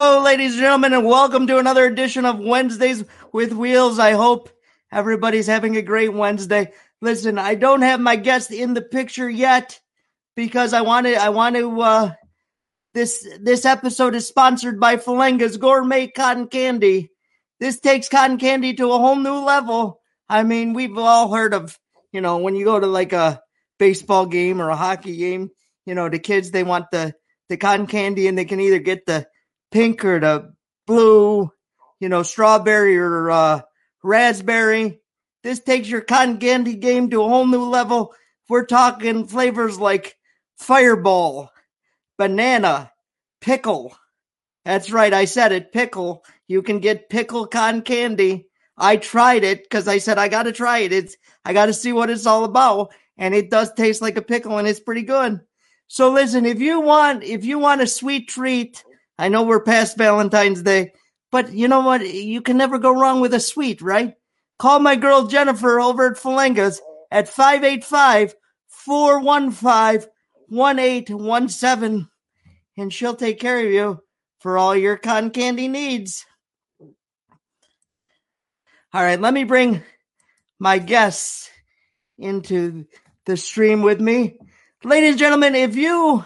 Hello, ladies and gentlemen, and welcome to another edition of Wednesdays with Wheels. I hope everybody's having a great Wednesday. Listen, I don't have my guest in the picture yet because I want to. I want to. Uh, this this episode is sponsored by Falenga's Gourmet Cotton Candy. This takes cotton candy to a whole new level. I mean, we've all heard of you know when you go to like a baseball game or a hockey game, you know the kids they want the the cotton candy and they can either get the pink or the blue, you know, strawberry or uh, raspberry. This takes your cotton candy game to a whole new level. We're talking flavors like fireball, banana, pickle. That's right, I said it, pickle. You can get pickle cotton candy. I tried it because I said I got to try it. It's I got to see what it's all about, and it does taste like a pickle, and it's pretty good. So listen, if you want if you want a sweet treat, I know we're past Valentine's Day, but you know what? You can never go wrong with a sweet, right? Call my girl Jennifer over at Falenga's at 585 415 1817 and she'll take care of you for all your cotton candy needs. All right, let me bring my guests into the stream with me. Ladies and gentlemen, if you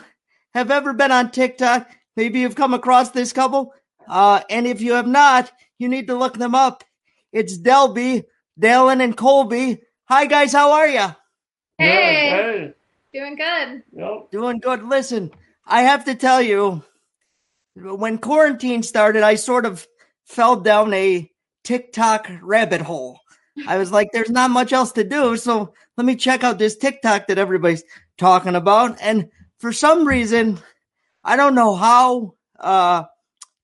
have ever been on TikTok, maybe you've come across this couple, uh, and if you have not, you need to look them up. It's Delby, Dallin, and Colby. Hi, guys. How are you? Hey. Hey. Doing good. Yep. Doing good. Listen, I have to tell you, when quarantine started, I sort of fell down a TikTok rabbit hole. I was like, there's not much else to do. So let me check out this TikTok that everybody's talking about. And for some reason, I don't know how uh,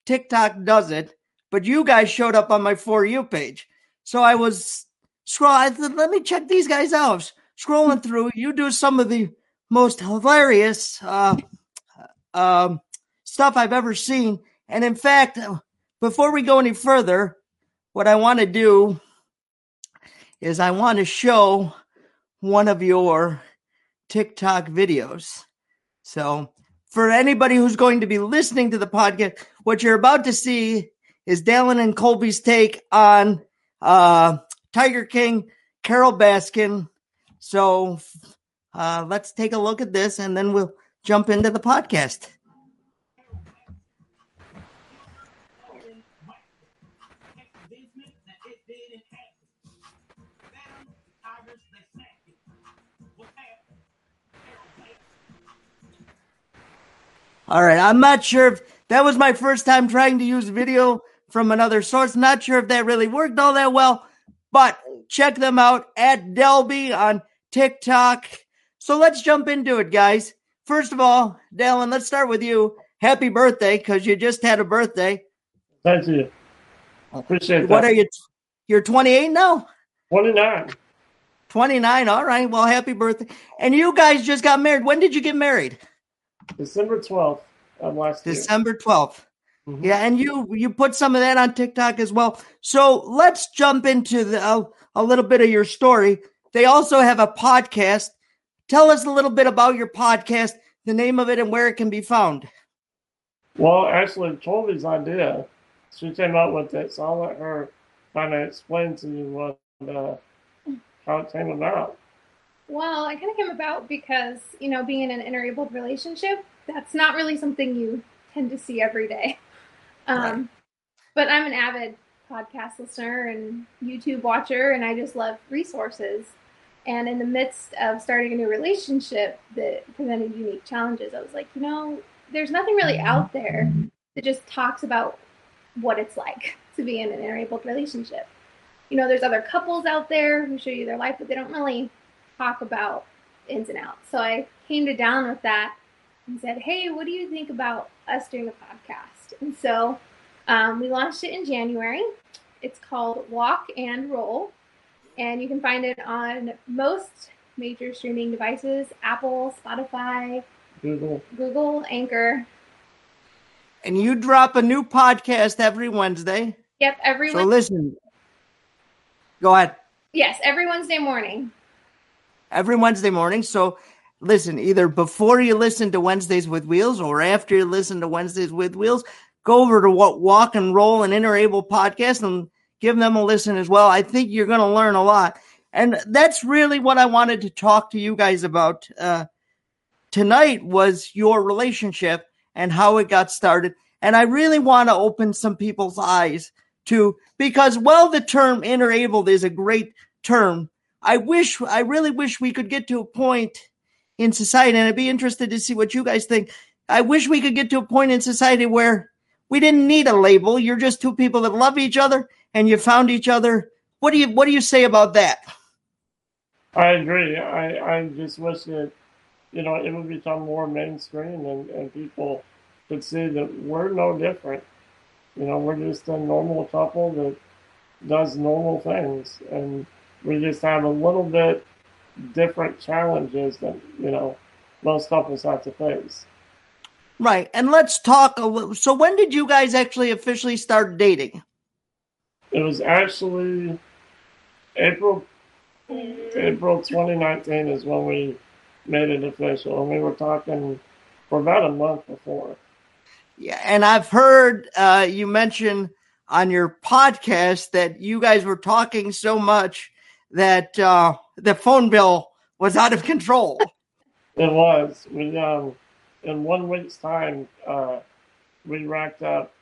TikTok does it, but you guys showed up on my For You page. So I was scrolling. Let me check these guys out. Scrolling through, you do some of the most hilarious uh, um, stuff I've ever seen. And in fact, before we go any further, what I want to do is I want to show one of your TikTok videos. So, for anybody who's going to be listening to the podcast, what you're about to see is Dallin and Colby's take on uh, Tiger King, Carole Baskin. So, uh, let's take a look at this and then we'll jump into the podcast. All right. I'm not sure if that was my first time trying to use video from another source. Not sure if that really worked all that well, but check them out at Delby on TikTok. So let's jump into it, guys. First of all, Dallin, let's start with you. Happy birthday, because you just had a birthday. Thank you. I appreciate that. What are you? You're 28 now? 29. 29. All right. Well, happy birthday. And you guys just got married. When did you get married? December 12th of last year. December 12th. Mhm. Yeah, and you you put some of that on TikTok as well. So let's jump into the, uh, a little bit of your story. They also have a podcast. Tell us a little bit about your podcast, the name of it, and where it can be found. Well, actually, Colby's idea. She came up with it, so I'll let her kind of explain to you what uh, how it came about. Well, I kind of came about because, you know, being in an interable relationship, that's not really something you tend to see every day. Um, Right. But I'm an avid podcast listener and YouTube watcher, and I just love resources. And in the midst of starting a new relationship that presented unique challenges, I was like, you know, there's nothing really out there that just talks about what it's like to be in an interable relationship. You know, there's other couples out there who show you their life, but they don't really talk about ins and outs. So I came to down with that and said, hey, what do you think about us doing a podcast? And so um, we launched it in January. It's called Walk and Roll, and you can find it on most major streaming devices Apple, Spotify, Google. Google, Anchor. And you drop a new podcast every Wednesday. Yep, every Wednesday. So Wed- listen. Go ahead. yes, every Wednesday morning. Every Wednesday morning. So listen, either before you listen to Wednesdays with Wheels or after you listen to Wednesdays with Wheels, go over to what Walk and Roll and Interable podcast and give them a listen as well. I think you're going to learn a lot. And that's really what I wanted to talk to you guys about uh, tonight was your relationship and how it got started. And I really want to open some people's eyes to because well, the term interabled is a great term. I wish, I really wish we could get to a point in society, and I'd be interested to see what you guys think. I wish we could get to a point in society where we didn't need a label. You're just two people that love each other and you found each other. What do you what do you say about that? I agree. I, I just wish that you know it would become more mainstream and, and people could see that we're no different. You know, we're just a normal couple that does normal things and we just have a little bit different challenges that, you know, most couples have to face. Right. And let's talk a little. So, when did you guys actually officially start dating? It was actually April April 2019 is when we made it official, and we were talking for about a month before. Yeah, and I've heard uh, you mention on your podcast that you guys were talking so much that uh, the phone bill was out of control. It was. We um, in one week's time, uh, we racked up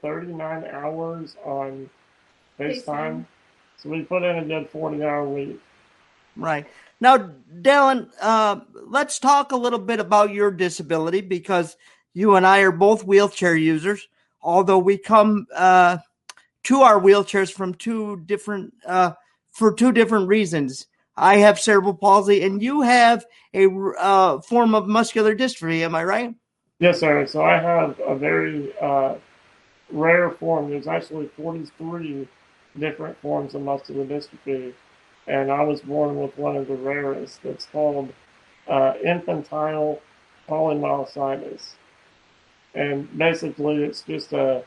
39 hours on FaceTime. FaceTime. So we put in a good 40 hour week. Right. Now, Dallin, uh, let's talk a little bit about your disability because you and I are both wheelchair users, although we come uh, to our wheelchairs from two different uh, for two different reasons. I have cerebral palsy, and you have a uh, form of muscular dystrophy. Am I right? Yes, sir. So I have a very uh, rare form. There's actually 43 different forms of muscular dystrophy, and I was born with one of the rarest. It's called uh, infantile polymyositis, and basically, it's just a,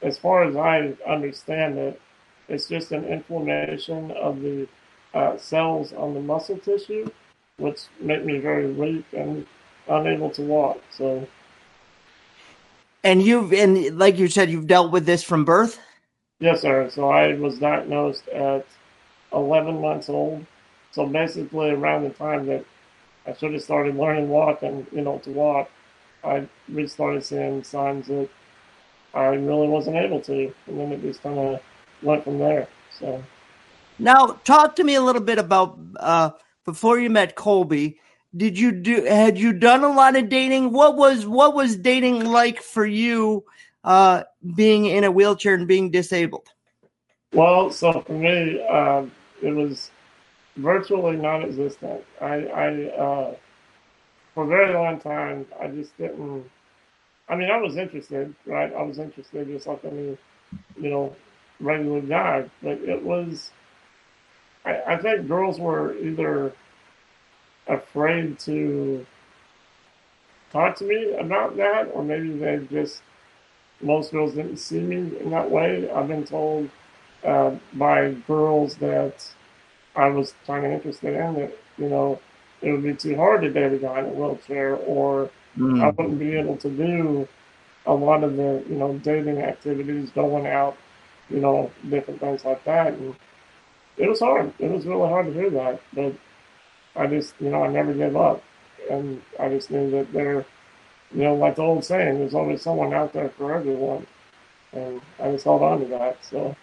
as far as I understand it, it's just an inflammation of the uh, cells on the muscle tissue, which make me very weak and unable to walk. So, and you've and like you said, you've dealt with this from birth. Yes, sir. So I was diagnosed at 11 months old. So basically, around the time that I should have started learning walking, you know, to walk, I we started seeing signs that I really wasn't able to, and then it just kind of went from there. So now, talk to me a little bit about uh, before you met Colby. Did you do? Had you done a lot of dating? What was what was dating like for you, uh, being in a wheelchair and being disabled? Well, so for me, uh, it was virtually non-existent. I, I uh, for a very long time, I just didn't. I mean, I was interested, right? I was interested just like any, you know, regular guy, but it was I, I think girls were either afraid to talk to me about that, or maybe they just most girls didn't see me in that way. I've been told uh, by girls that I was kind of interested in that you know it would be too hard to date a guy in a wheelchair, or mm. I wouldn't be able to do a lot of the you know dating activities, going out, you know, different things like that. And it was hard. It was really hard to hear that, but I just, you know, I never gave up, and I just knew that there, you know, like the old saying, there's always someone out there for everyone, and I just held on to that. So,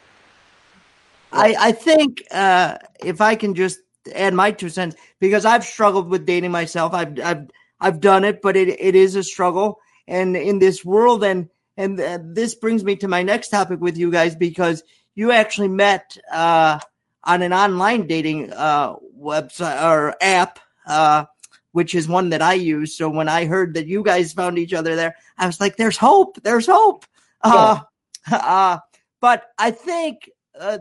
I I think uh, if I can just add my two cents because I've struggled with dating myself. I've I've I've done it, but it it is a struggle, and in this world, and and uh, this brings me to my next topic with you guys because you actually met. Uh, on an online dating uh, website or app, uh, which is one that I use. So when I heard that you guys found each other there, I was like, "There's hope. There's hope." Uh, uh, but I think uh,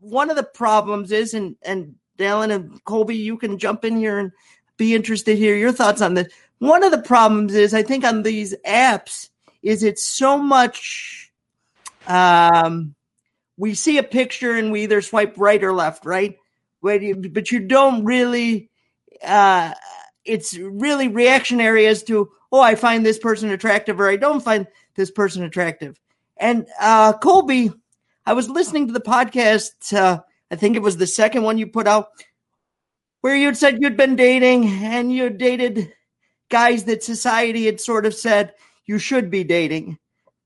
one of the problems is, and and Dallin and Colby, you can jump in here and be interested to hear your thoughts on this. One of the problems is, I think, on these apps, is it's so much. Um, we see a picture and we either swipe right or left, right? But you don't really, uh, it's really reactionary as to, oh, I find this person attractive or I don't find this person attractive. And uh, Colby, I was listening to the podcast. Uh, I think it was the second one you put out, where you had said you'd been dating and you dated guys that society had sort of said you should be dating.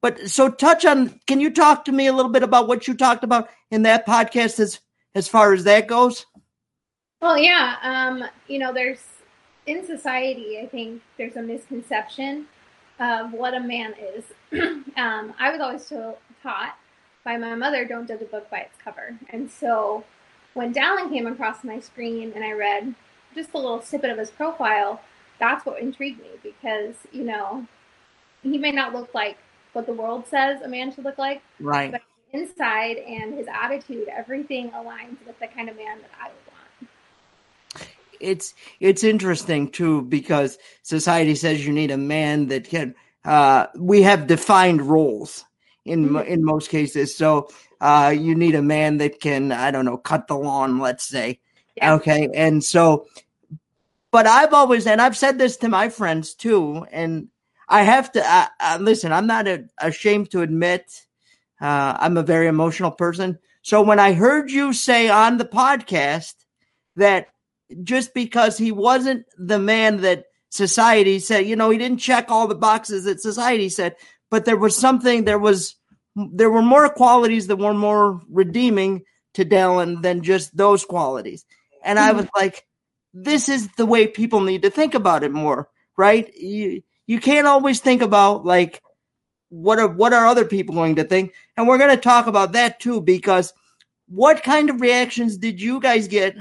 But so touch on. Can you talk to me a little bit about what you talked about in that podcast as as far as that goes? Well, yeah. Um, you know, there's in society, I think there's a misconception of what a man is. um, I was always taught by my mother, don't judge a book by its cover. And so when Dallin came across my screen and I read just a little snippet of his profile, that's what intrigued me because, you know, he may not look like what the world says a man should look like. Right. But inside and his attitude, everything aligns with the kind of man that I would want. It's it's interesting too because society says you need a man that can. Uh, we have defined roles in mm-hmm. in most cases, so uh, you need a man that can I don't know cut the lawn, let's say. Yeah. Okay, and so, but I've always and I've said this to my friends too, and I have to uh, uh, listen. I'm not a, ashamed to admit uh, I'm a very emotional person. So when I heard you say on the podcast that just because he wasn't the man that society said, you know, he didn't check all the boxes that society said, but there was something, there was, there were more qualities that were more redeeming to Dallin than just those qualities. And I was like, this is the way people need to think about it more, right? You, you can't always think about like what are what are other people going to think? And we're going to talk about that too because what kind of reactions did you guys get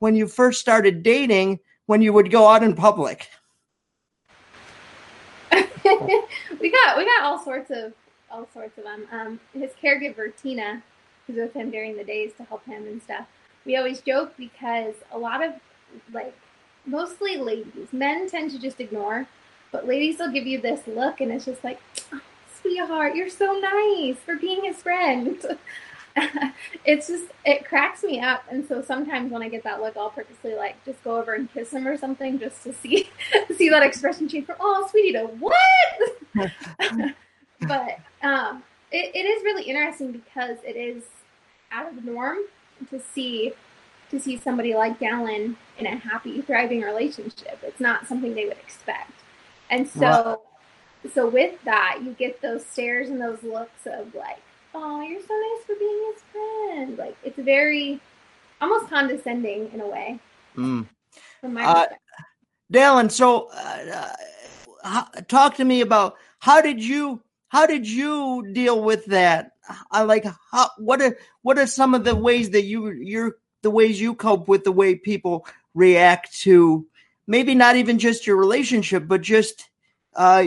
when you first started dating when you would go out in public? We got we got all sorts of all sorts of them um, his caregiver tina who's with him during the days to help him and stuff. We always joke because a lot of like mostly ladies men tend to just ignore but ladies will give you this look, and it's just like, oh, sweetheart, you're so nice for being his friend. it's just it cracks me up. And so sometimes when i get that look i'll purposely like just go over and kiss him or something just to see see that expression change from oh sweetie to what? But um it, it is really interesting because it is out of the norm to see to see somebody like Dallin in a happy thriving relationship. It's not something they would expect and so, so with that, you get those stares and those looks of like, "Oh, you're so nice for being his friend." Like it's very, almost condescending in a way. Mm. From my uh, Dallin, so uh, uh, talk to me about how did you how did you deal with that? I like how what are what are some of the ways that you you're the ways you cope with the way people react to maybe not even just your relationship, but just uh,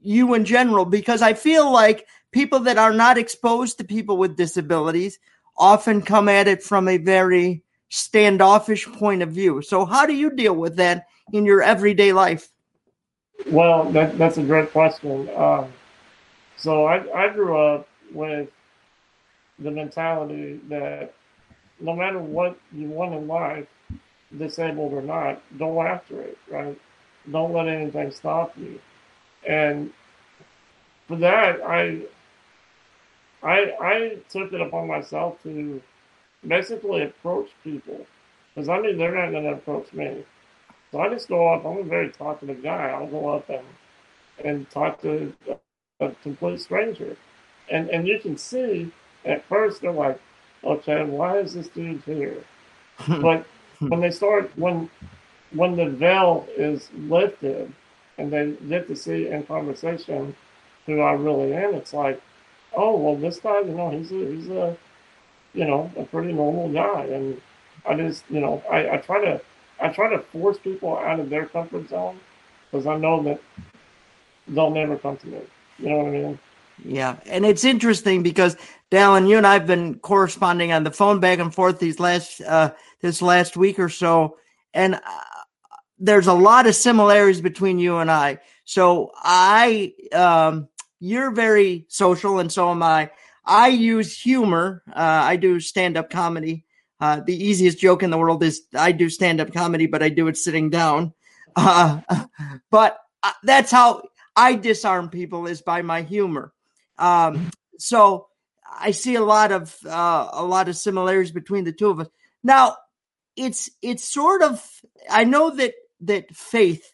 you in general, because I feel like people that are not exposed to people with disabilities often come at it from a very standoffish point of view. So, how do you deal with that in your everyday life? Well, that, that's a great question. Um, so, I, I grew up with the mentality that no matter what you want in life, disabled or not, go after it, right? Don't let anything stop you. And for that, I, I, I took it upon myself to basically approach people because I knew they're not going to approach me. So I just go up. I'm a very talkative guy. I'll go up and and talk to a, complete stranger, and and you can see at first they're like, okay, why is this dude here? but. when they start when when the veil is lifted and they get to see in conversation who I really am, it's like, oh well, this guy, you know, he's a he's a you know a pretty normal guy, and I just you know I, I try to I try to force people out of their comfort zone because I know that they'll never come to me. You know what I mean? Yeah, and it's interesting because Dallin, you and I've been corresponding on the phone back and forth these last uh, this last week or so, and uh, there's a lot of similarities between you and I. So I, um, you're very social, and so am I. I use humor. Uh, I do stand up comedy. Uh, the easiest joke in the world is I do stand up comedy, but I do it sitting down. Uh, but uh, that's how I disarm people is by my humor. Um, so I see a lot of uh, a lot of similarities between the two of us. Now, it's it's sort of I know that that faith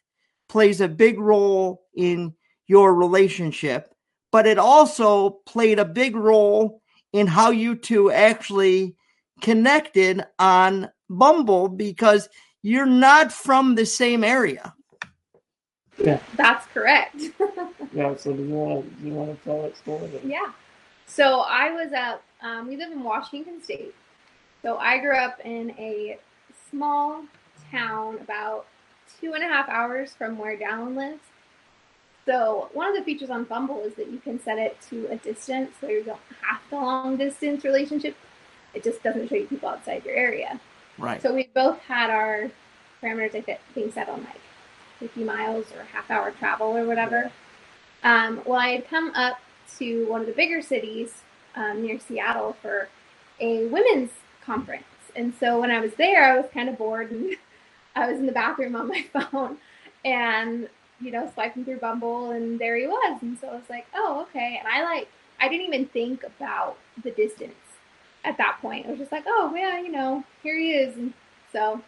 plays a big role in your relationship, but it also played a big role in how you two actually connected on Bumble because you're not from the same area. Yeah, That's correct. yeah. So do you want do you want to tell that story? yeah. So I was up, um, we live in Washington State. So I grew up in a small town about two and a half hours from where Dallin lives. So one of the features on Bumble is that you can set it to a distance, so you don't have the long distance relationship. It just doesn't show you people outside your area. Right. So we both had our parameters, I think, being set on like 50 miles or half hour travel or whatever. Um, well, I had come up to one of the bigger cities um, near Seattle for a women's conference. And so when I was there, I was kind of bored and I was in the bathroom on my phone and, you know, swiping through Bumble and there he was. And so I was like, oh, okay. And I like, I didn't even think about the distance at that point. I was just like, oh, yeah, you know, here he is. And so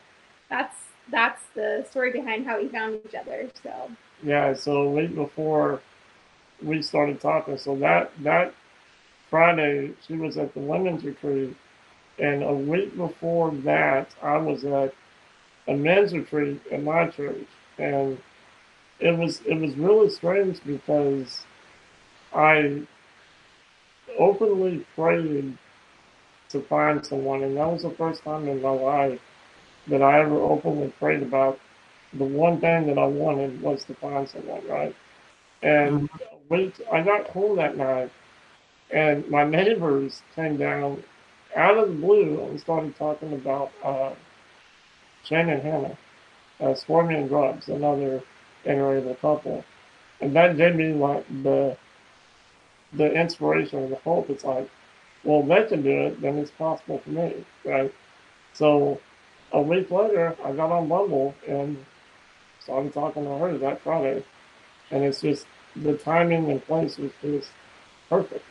that's, that's the story behind how we found each other. So Yeah. So week before we started talking, so that that Friday she was at the women's retreat, and a week before that I was at a men's retreat at my church, and it was it was really strange because I openly prayed to find someone, and that was the first time in my life that I ever openly prayed about the one thing that I wanted was to find someone, right? And we, I got home that night, and my neighbors came down out of the blue and started talking about uh, Shane and Hannah, uh, and Grubs, another interracial couple, and that gave me like the the inspiration and the hope. It's like, well, they can do it, then it's possible for me, right? So a week later, I got on Bumble and started talking to her that Friday, and it's just the timing and place was just perfect.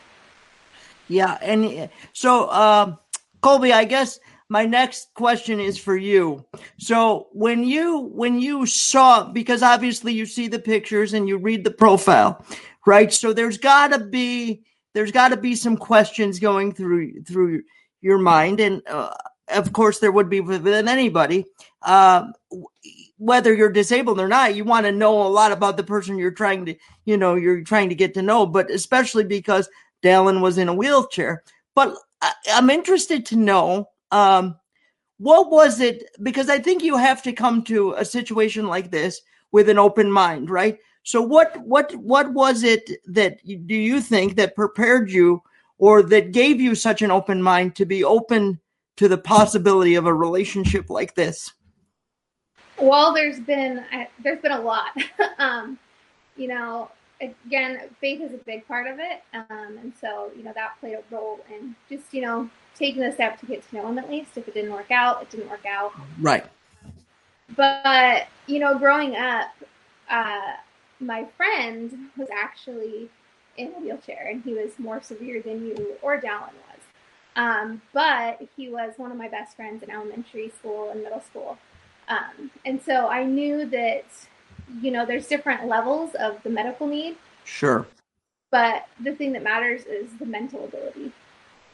Yeah, and uh, so um, Colby, I guess my next question is for you. So when you when you saw because obviously you see the pictures and you read the profile, right? So there's got to be there's got to be some questions going through through your mind, and uh, of course there would be within anybody. Uh, whether you're disabled or not, you want to know a lot about the person you're trying to, you know, you're trying to get to know, but especially because Dallin was in a wheelchair. But I, I'm interested to know um, what was it because I think you have to come to a situation like this with an open mind, right? So what what what was it that you, do you think that prepared you or that gave you such an open mind to be open to the possibility of a relationship like this? Well, there's been there's been a lot. um, you know, again, faith is a big part of it, um, and so you know that played a role in just you know taking the step to get to know him at least. If it didn't work out, it didn't work out. Right. But you know, growing up, uh, my friend was actually in a wheelchair, and he was more severe than you or Dallin was. Um, but he was one of my best friends in elementary school and middle school. Um, and so I knew that, you know, there's different levels of the medical need. Sure. But the thing that matters is the mental ability.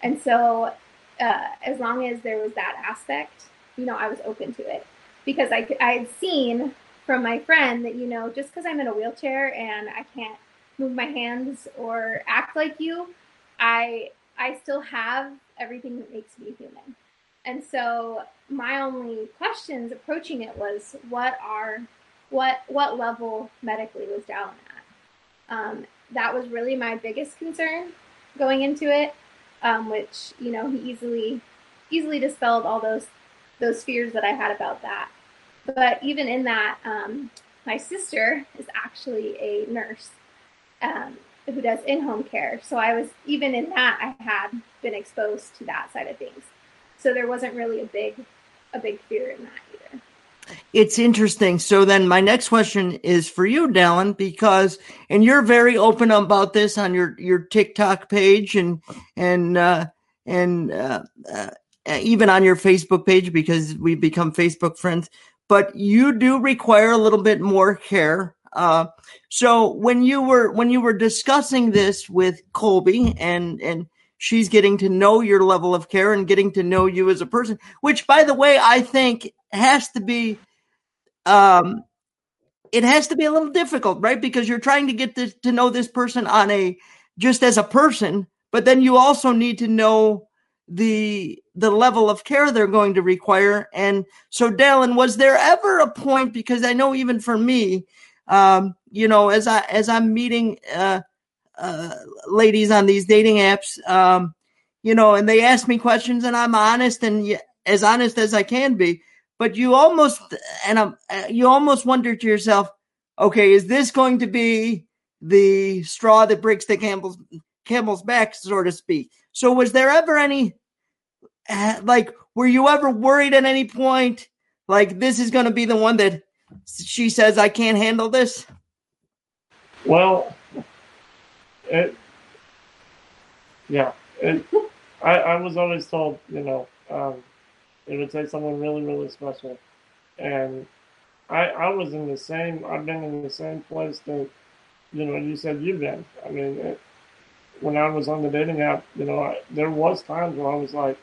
And so uh, as long as there was that aspect, you know, I was open to it because I, I had seen from my friend that, you know, just because I'm in a wheelchair and I can't move my hands or act like you, I, I still have everything that makes me human. And so my only questions approaching it was what are what what level medically was Dallin at? Um, that was really my biggest concern going into it, um, which you know he easily easily dispelled all those those fears that I had about that. But even in that, um, my sister is actually a nurse um, who does in-home care. So I was even in that I had been exposed to that side of things. So there wasn't really a big a big fear in that either. it's interesting. So then my next question is for you, Dallin, because and you're very open about this on your your TikTok page and and uh, and uh, uh, even on your Facebook page because we've become Facebook friends. But you do require a little bit more care. Uh, so when you were when you were discussing this with Colby and and she's getting to know your level of care and getting to know you as a person, which by the way, I think has to be, um, it has to be a little difficult, right? Because you're trying to get to know this person on a, just as a person, but then you also need to know the, the level of care they're going to require. And so, Dallin, was there ever a point, because I know even for me, um, you know, as I, as I'm meeting, uh, uh, ladies on these dating apps, um, you know, and they ask me questions and I'm honest and as honest as I can be. But you almost, and I'm, uh, you almost wonder to yourself, okay, is this going to be the straw that breaks the camel's camel's back, so to speak? So, was there ever any, uh, like, were you ever worried at any point, like this is going to be the one that she says I can't handle this? Well, it, yeah, it, I, I was always told, you know, um, it would take someone really, really special. And I, I was in the same, I've been in the same place that, you know, you said you've been. I mean, it, when I was on the dating app, you know, I, there was times where I was like,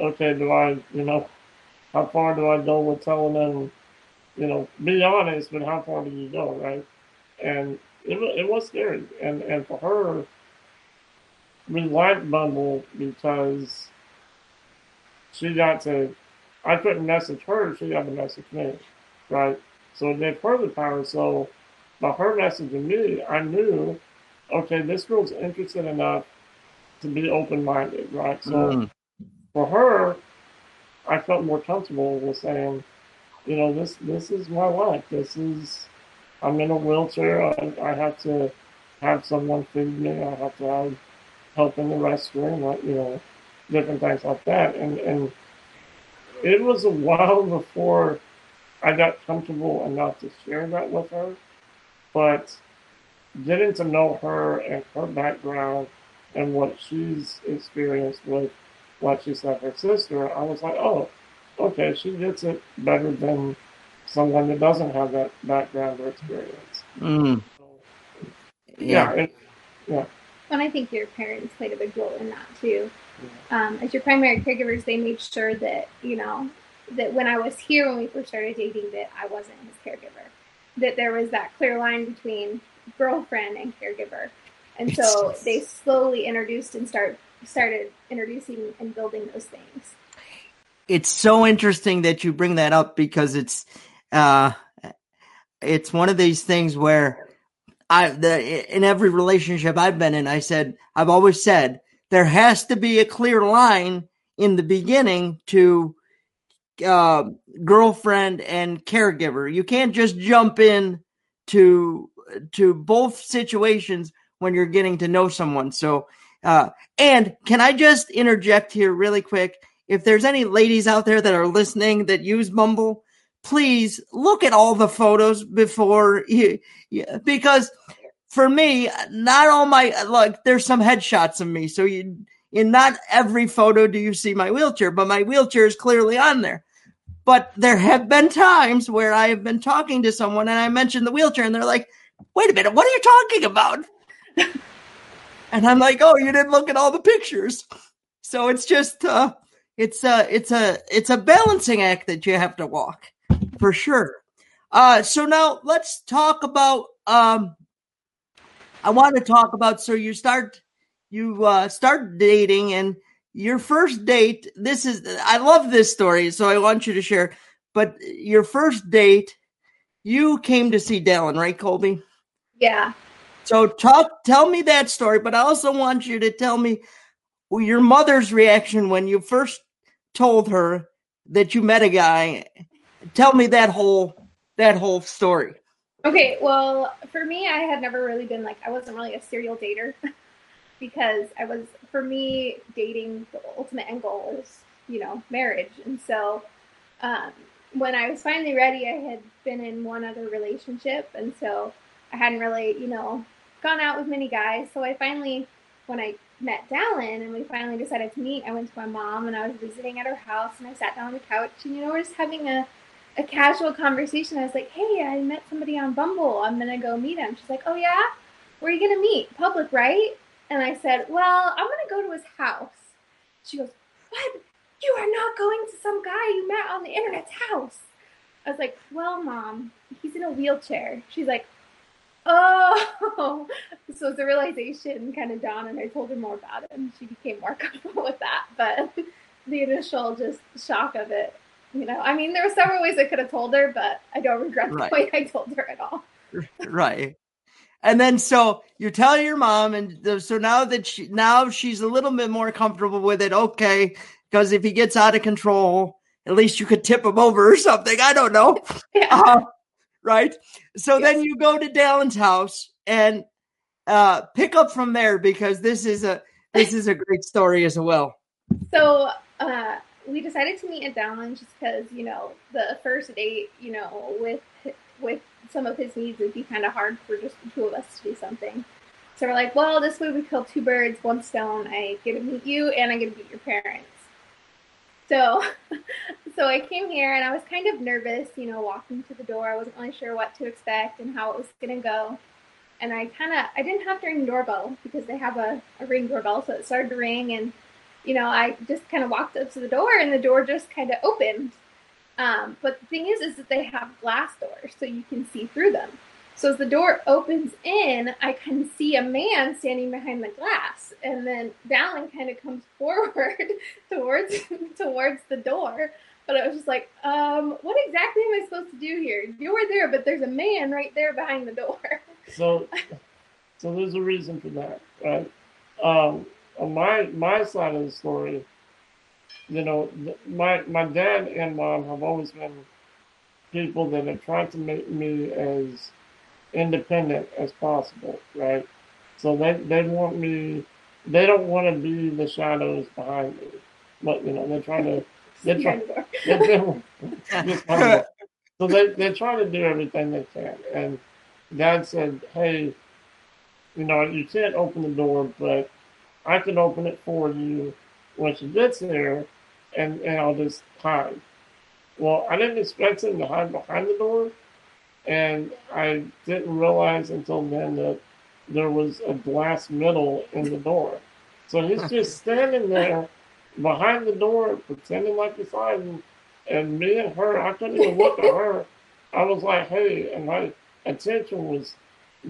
okay, do I, you know, how far do I go with telling them, you know, be honest, but how far do you go, right? And it, it was scary. And, and for her, we liked Bumble because she got to, I couldn't message her, she got to message me, right? So it did further power. So by her messaging me, I knew, okay, this girl's interested enough to be open minded, right? So mm. for her, I felt more comfortable with saying, you know, this this is my life. This is I'm in a wheelchair. I, I have to have someone feed me. I have to have help in the restroom, like, you know, different things like that. And, and it was a while before I got comfortable enough to share that with her. But getting to know her and her background and what she's experienced with what she said her sister, I was like, oh, okay, she gets it better than someone that doesn't have that background or experience. Mm. So, yeah. Yeah, yeah. And I think your parents played a big role in that too. Um, as your primary caregivers, they made sure that you know that when I was here when we first started dating, that I wasn't his caregiver. That there was that clear line between girlfriend and caregiver, and so they slowly introduced and start started introducing and building those things. It's so interesting that you bring that up because it's uh, it's one of these things where I the in every relationship I've been in, I said I've always said there has to be a clear line in the beginning to uh, girlfriend and caregiver. You can't just jump in to to both situations when you're getting to know someone. So, uh, and can I just interject here really quick? If there's any ladies out there that are listening that use Bumble, please look at all the photos before you, because for me, not all my like there's some headshots of me. So you in not every photo do you see my wheelchair, but my wheelchair is clearly on there. But there have been times where I have been talking to someone and I mentioned the wheelchair and they're like, wait a minute, what are you talking about? and I'm like, oh, you didn't look at all the pictures. So it's just uh it's a it's a it's a balancing act that you have to walk for sure. Uh so now let's talk about um I want to talk about so you start you uh, start dating and your first date. This is I love this story, so I want you to share. But your first date, you came to see Dallin, right, Colby? Yeah. So talk, tell me that story, but I also want you to tell me your mother's reaction when you first told her that you met a guy. Tell me that whole that whole story. Okay, well, for me, I had never really been like, I wasn't really a serial dater because I was, for me, dating, the ultimate end goal is, you know, marriage. And so um, when I was finally ready, I had been in one other relationship, and so I hadn't really, you know, gone out with many guys. So I finally, when I met Dallin and we finally decided to meet, I went to my mom and I was visiting at her house and I sat down on the couch and, you know, we're just having a, a casual conversation. I was like, hey, I met somebody on Bumble. I'm to go meet him. She's like, oh, yeah? Where are you to meet? Public, right? And I said, well, I'm to go to his house. She goes, what? You are not going to some guy you met on the internet's house. I was like, well, mom, he's in a wheelchair. She's like, oh. So the realization kind of dawned, and I told her more about it, and she became more comfortable with that. But the initial just shock of it, you know, I mean, there were several ways I could have told her, but I don't regret right. the way I told her at all. right. And then so you tell your mom, and so now that she now she's a little bit more comfortable with it. Okay, because if he gets out of control, at least you could tip him over or something. I don't know. Yeah. Uh, right. So yes. then you go to Dallin's house and uh, pick up from there because this is a this is a great story as well. So uh, we decided to meet at Dallin just because you know the first date, you know, with with some of his needs would be kind of hard for just the two of us to do something. So we're like, well, this way we kill two birds, one stone. I get to meet you, and I get to meet your parents. So, so I came here and I was kind of nervous, you know, walking to the door. I wasn't really sure what to expect and how it was going to go. And I kind of, I didn't have to ring the doorbell because they have a, a ring doorbell. So it started to ring and, you know, I just kind of walked up to the door and the door just kind of opened. Um, but the thing is, is that they have glass doors so you can see through them. So as the door opens in, I can see a man standing behind the glass, and then Dallin kind of comes forward towards towards the door. But I was just like, um, what exactly am I supposed to do here? You're there, but there's a man right there behind the door. So, so there's a reason for that, right? Um, on my my side of the story, you know, my my dad and mom have always been people that have tried to make me as independent as possible, right? So they they want me. They don't want to be the shadows behind me, but you know they're trying to. They're trying. They're, they're, so they they're trying to do everything they can. And Dad said, "Hey, you know you can't open the door, but I can open it for you when she gets there, and and I'll just hide." Well, I didn't expect him to hide behind the door and I didn't realize until then that there was a glass middle in the door. So he's just standing there behind the door, pretending like he's hiding. And me and her, I couldn't even look at her. I was like, hey, and my attention was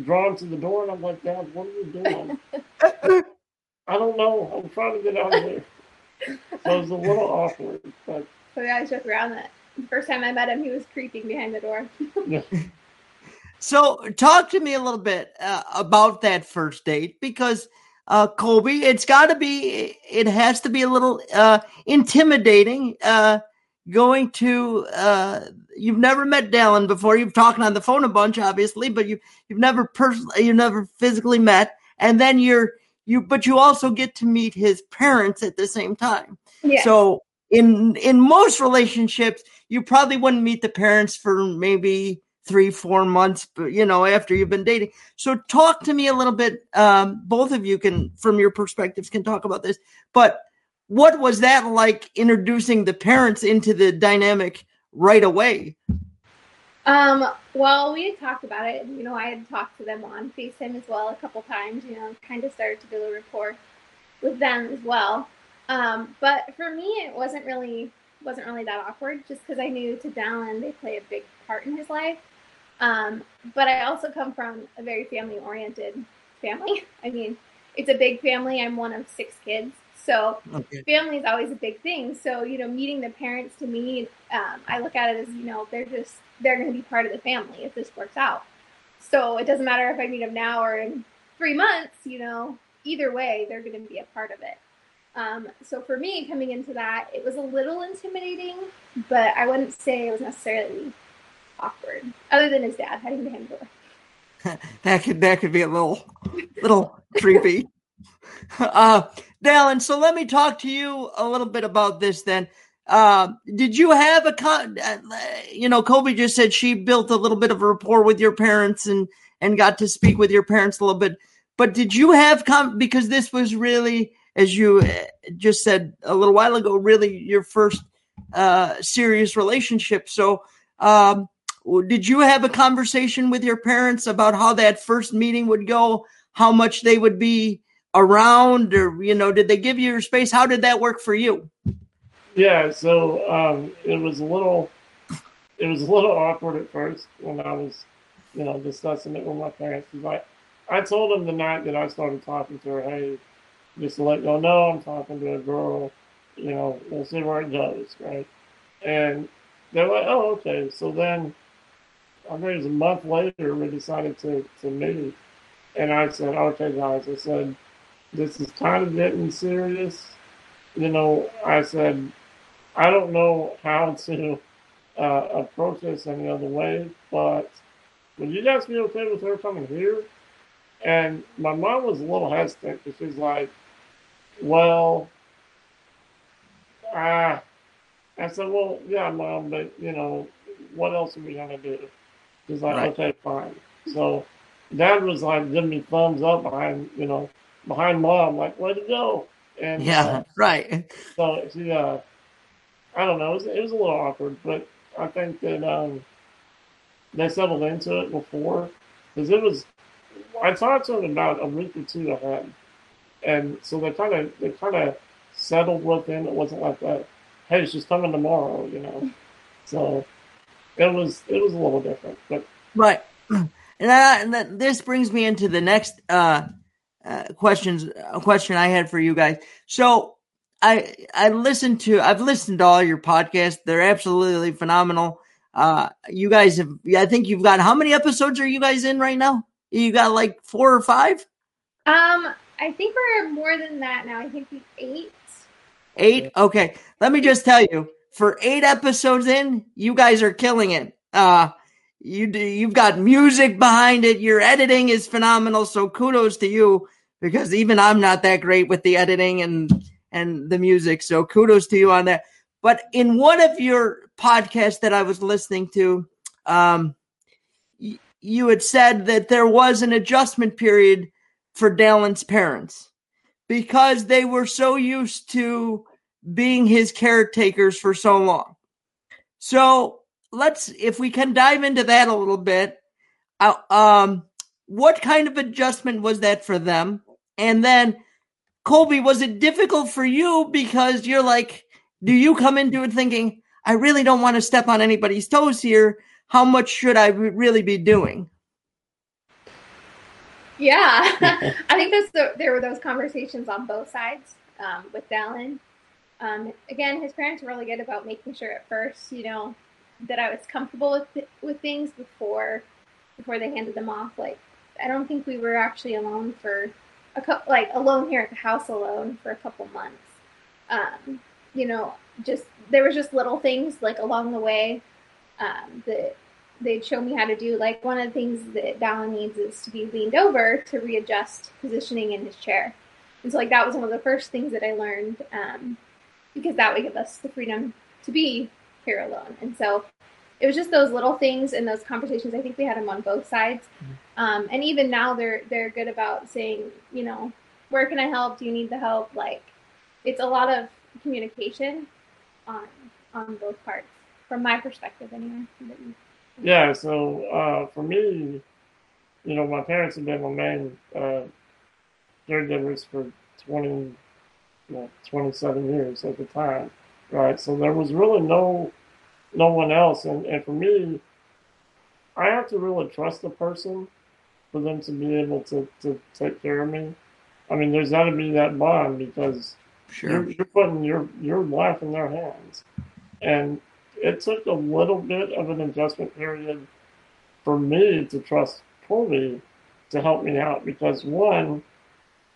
drawn to the door, and I'm like, Dad, what are you doing? I don't know. I'm trying to get out of here. So it was a little awkward. But so we always joke around that first time I met him, he was creeping behind the door. so, talk to me a little bit uh, about that first date because, uh, Colby, it's got to be, it has to be a little uh, intimidating. Uh, going to, uh, you've never met Dallin before. You've talked on the phone a bunch, obviously, but you you've never personally, you've never physically met, and then you're you, but you also get to meet his parents at the same time. Yeah. So in in most relationships, you probably wouldn't meet the parents for maybe three, four months, you know, after you've been dating. So talk to me a little bit. Um, both of you can, from your perspectives, can talk about this. But what was that like introducing the parents into the dynamic right away? Um, well, we had talked about it. You know, I had talked to them on FaceTime as well a couple times, you know, kind of started to build a rapport with them as well. Um, but for me, it wasn't really wasn't really that awkward, just because I knew to Dallin they play a big part in his life. Um, but I also come from a very family oriented family. I mean, it's a big family. I'm one of six kids, so okay. family is always a big thing. So you know, meeting the parents to me, um, I look at it as you know they're just they're going to be part of the family if this works out. So it doesn't matter if I meet them now or in three months. You know, either way, they're going to be a part of it. Um, so for me, coming into that, it was a little intimidating, but I wouldn't say it was necessarily awkward, other than his dad heading to door. that could that could be a little little creepy. Uh, Dallin, so let me talk to you a little bit about this then. uh, did you have a con? Uh, you know, Colby just said she built a little bit of a rapport with your parents and and got to speak with your parents a little bit. But did you have com? Because this was really, as you uh, just said a little while ago, really your first uh, serious relationship. So, um, did you have a conversation with your parents about how that first meeting would go? How much they would be around, or you know, did they give you your space? How did that work for you? Yeah, so um, it was a little, it was a little awkward at first when I was, you know, discussing it with my parents. Like, I told them the night that I started talking to her, hey, just to let y'all know I'm talking to a girl, you know, we'll see where it goes, right? And they're like, oh, okay. So then, I think it was a month later, we decided to, to meet. And I said, okay, guys, I said, this is kind of getting serious. You know, I said, I don't know how to uh, approach this any other way, but would you guys be okay with her coming here? And my mom was a little hesitant because she's like, well, ah, I said, well, yeah, mom, but you know, what else are we gonna do? She's like, right. okay, fine. So dad was like giving me thumbs up behind, you know, behind mom, like, way to go. And yeah, uh, right. So she, uh, I don't know. It was, it was a little awkward, but I think that um, they settled into it before because it was. I talked to them about a week or two ahead, and so they kind of they kind of settled within. It wasn't like that. Hey, she's coming tomorrow, you know. So it was it was a little different, but right. And, I, and this brings me into the next uh, uh, questions. A question I had for you guys. So I I listened to I've listened to all your podcasts. They're absolutely phenomenal. Uh, you guys have I think you've got how many episodes are you guys in right now? You got like four or five? Um, I think we're more than that now. I think we eight. Eight? Okay. Let me just tell you, for eight episodes in, you guys are killing it. Uh you do, you've got music behind it. Your editing is phenomenal. So kudos to you because even I'm not that great with the editing and and the music. So kudos to you on that. But in one of your podcasts that I was listening to, um, y- you had said that there was an adjustment period for Dallin's parents because they were so used to being his caretakers for so long. So let's, if we can dive into that a little bit, uh, um, what kind of adjustment was that for them? And then Colby, was it difficult for you because you're like, do you come into it thinking, I really don't want to step on anybody's toes here? How much should I really be doing? Yeah, I think the, there were those conversations on both sides um, with Dallin. Um, again, his parents were really good about making sure at first, you know, that I was comfortable with with things before before they handed them off. Like, I don't think we were actually alone for a couple, like alone here at the house alone for a couple months. Um, you know, just there was just little things like along the way um, that they'd show me how to do. Like one of the things that Dallin needs is to be leaned over to readjust positioning in his chair. And so like that was one of the first things that I learned um, because that would give us the freedom to be here alone. And so it was just those little things and those conversations. I think we had them on both sides. Mm-hmm. Um, and even now they're they're good about saying, you know, where can I help? Do you need the help? Like, it's a lot of communication on on both parts, from my perspective, anyway. Yeah. So uh, for me, you know, my parents have been my main uh, caregivers for twenty, you know, twenty-seven years at the time, right? So there was really no no one else, and and for me, I have to really trust the person for them to be able to, to take care of me. I mean, there's got to be that bond because sure. you're, you're putting your, your life in their hands. And it took a little bit of an adjustment period for me to trust Colby to help me out because one,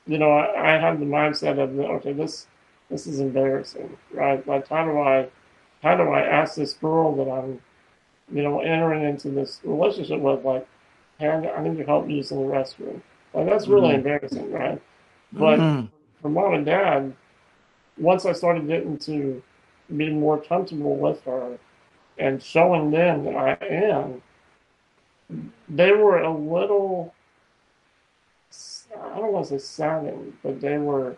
you know, I, I had the mindset of okay, this this is embarrassing, right? Like how do I how do I ask this girl that I'm, you know, entering into this relationship with like, hey, I need your help using the restroom. Like that's really mm-hmm. embarrassing, right? But mm-hmm. for mom and dad, once I started getting to be more comfortable with her and showing them that I am, they were a little, I don't want to say saddened, but they were,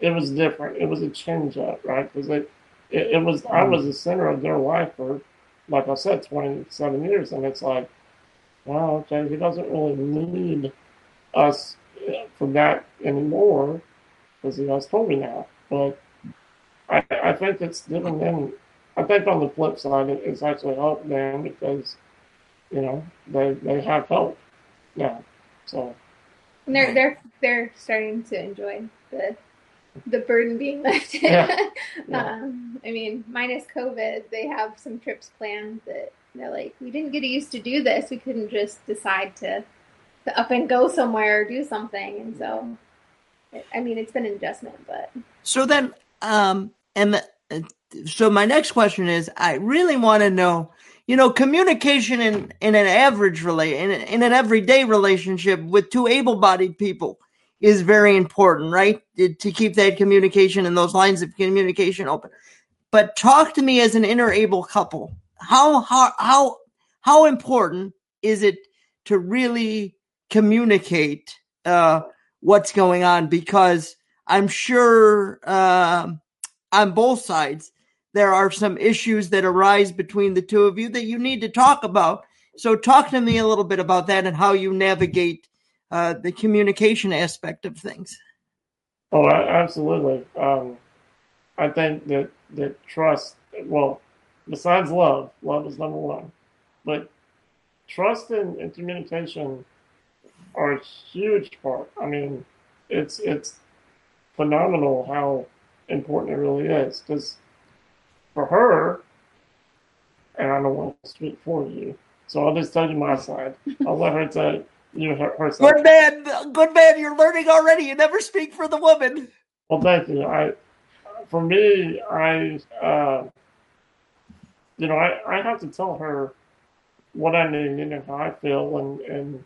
it was different. It was a change up, right? Because it, it, it was, I was the center of their life for, like I said, 27 years. And it's like, well, okay, he doesn't really need us for that anymore because he has told me now. But I, I think it's given them. I think on the flip side, it's actually helped them because you know they they have help now. So and they're they're they're starting to enjoy the the burden being lifted. Yeah. yeah. um, I mean, minus COVID, they have some trips planned that they're like, we didn't get used to do this. We couldn't just decide to to up and go somewhere or do something, and so. I mean, it's been an adjustment, but so then, um, and so my next question is, I really want to know, you know, communication in in an average relate in, in an everyday relationship with two able-bodied people is very important, right? To keep that communication and those lines of communication open. But talk to me as an interabled couple. How how how how important is it to really communicate uh, what's going on? Because I'm sure. Uh, on both sides, there are some issues that arise between the two of you that you need to talk about. So, talk to me a little bit about that and how you navigate uh, the communication aspect of things. Oh, absolutely. Um, I think that that trust. Well, besides love, love is number one, but trust and, and communication are a huge part. I mean, it's it's phenomenal how important it really is. Because for her, and I don't want to speak for you, so I'll just tell you my side. I'll let her tell you her, her side. Good man, good man. You're learning already. You never speak for the woman. Well, thank you. I, for me, I, uh, you know, I, I have to tell her what I need and how I feel, and and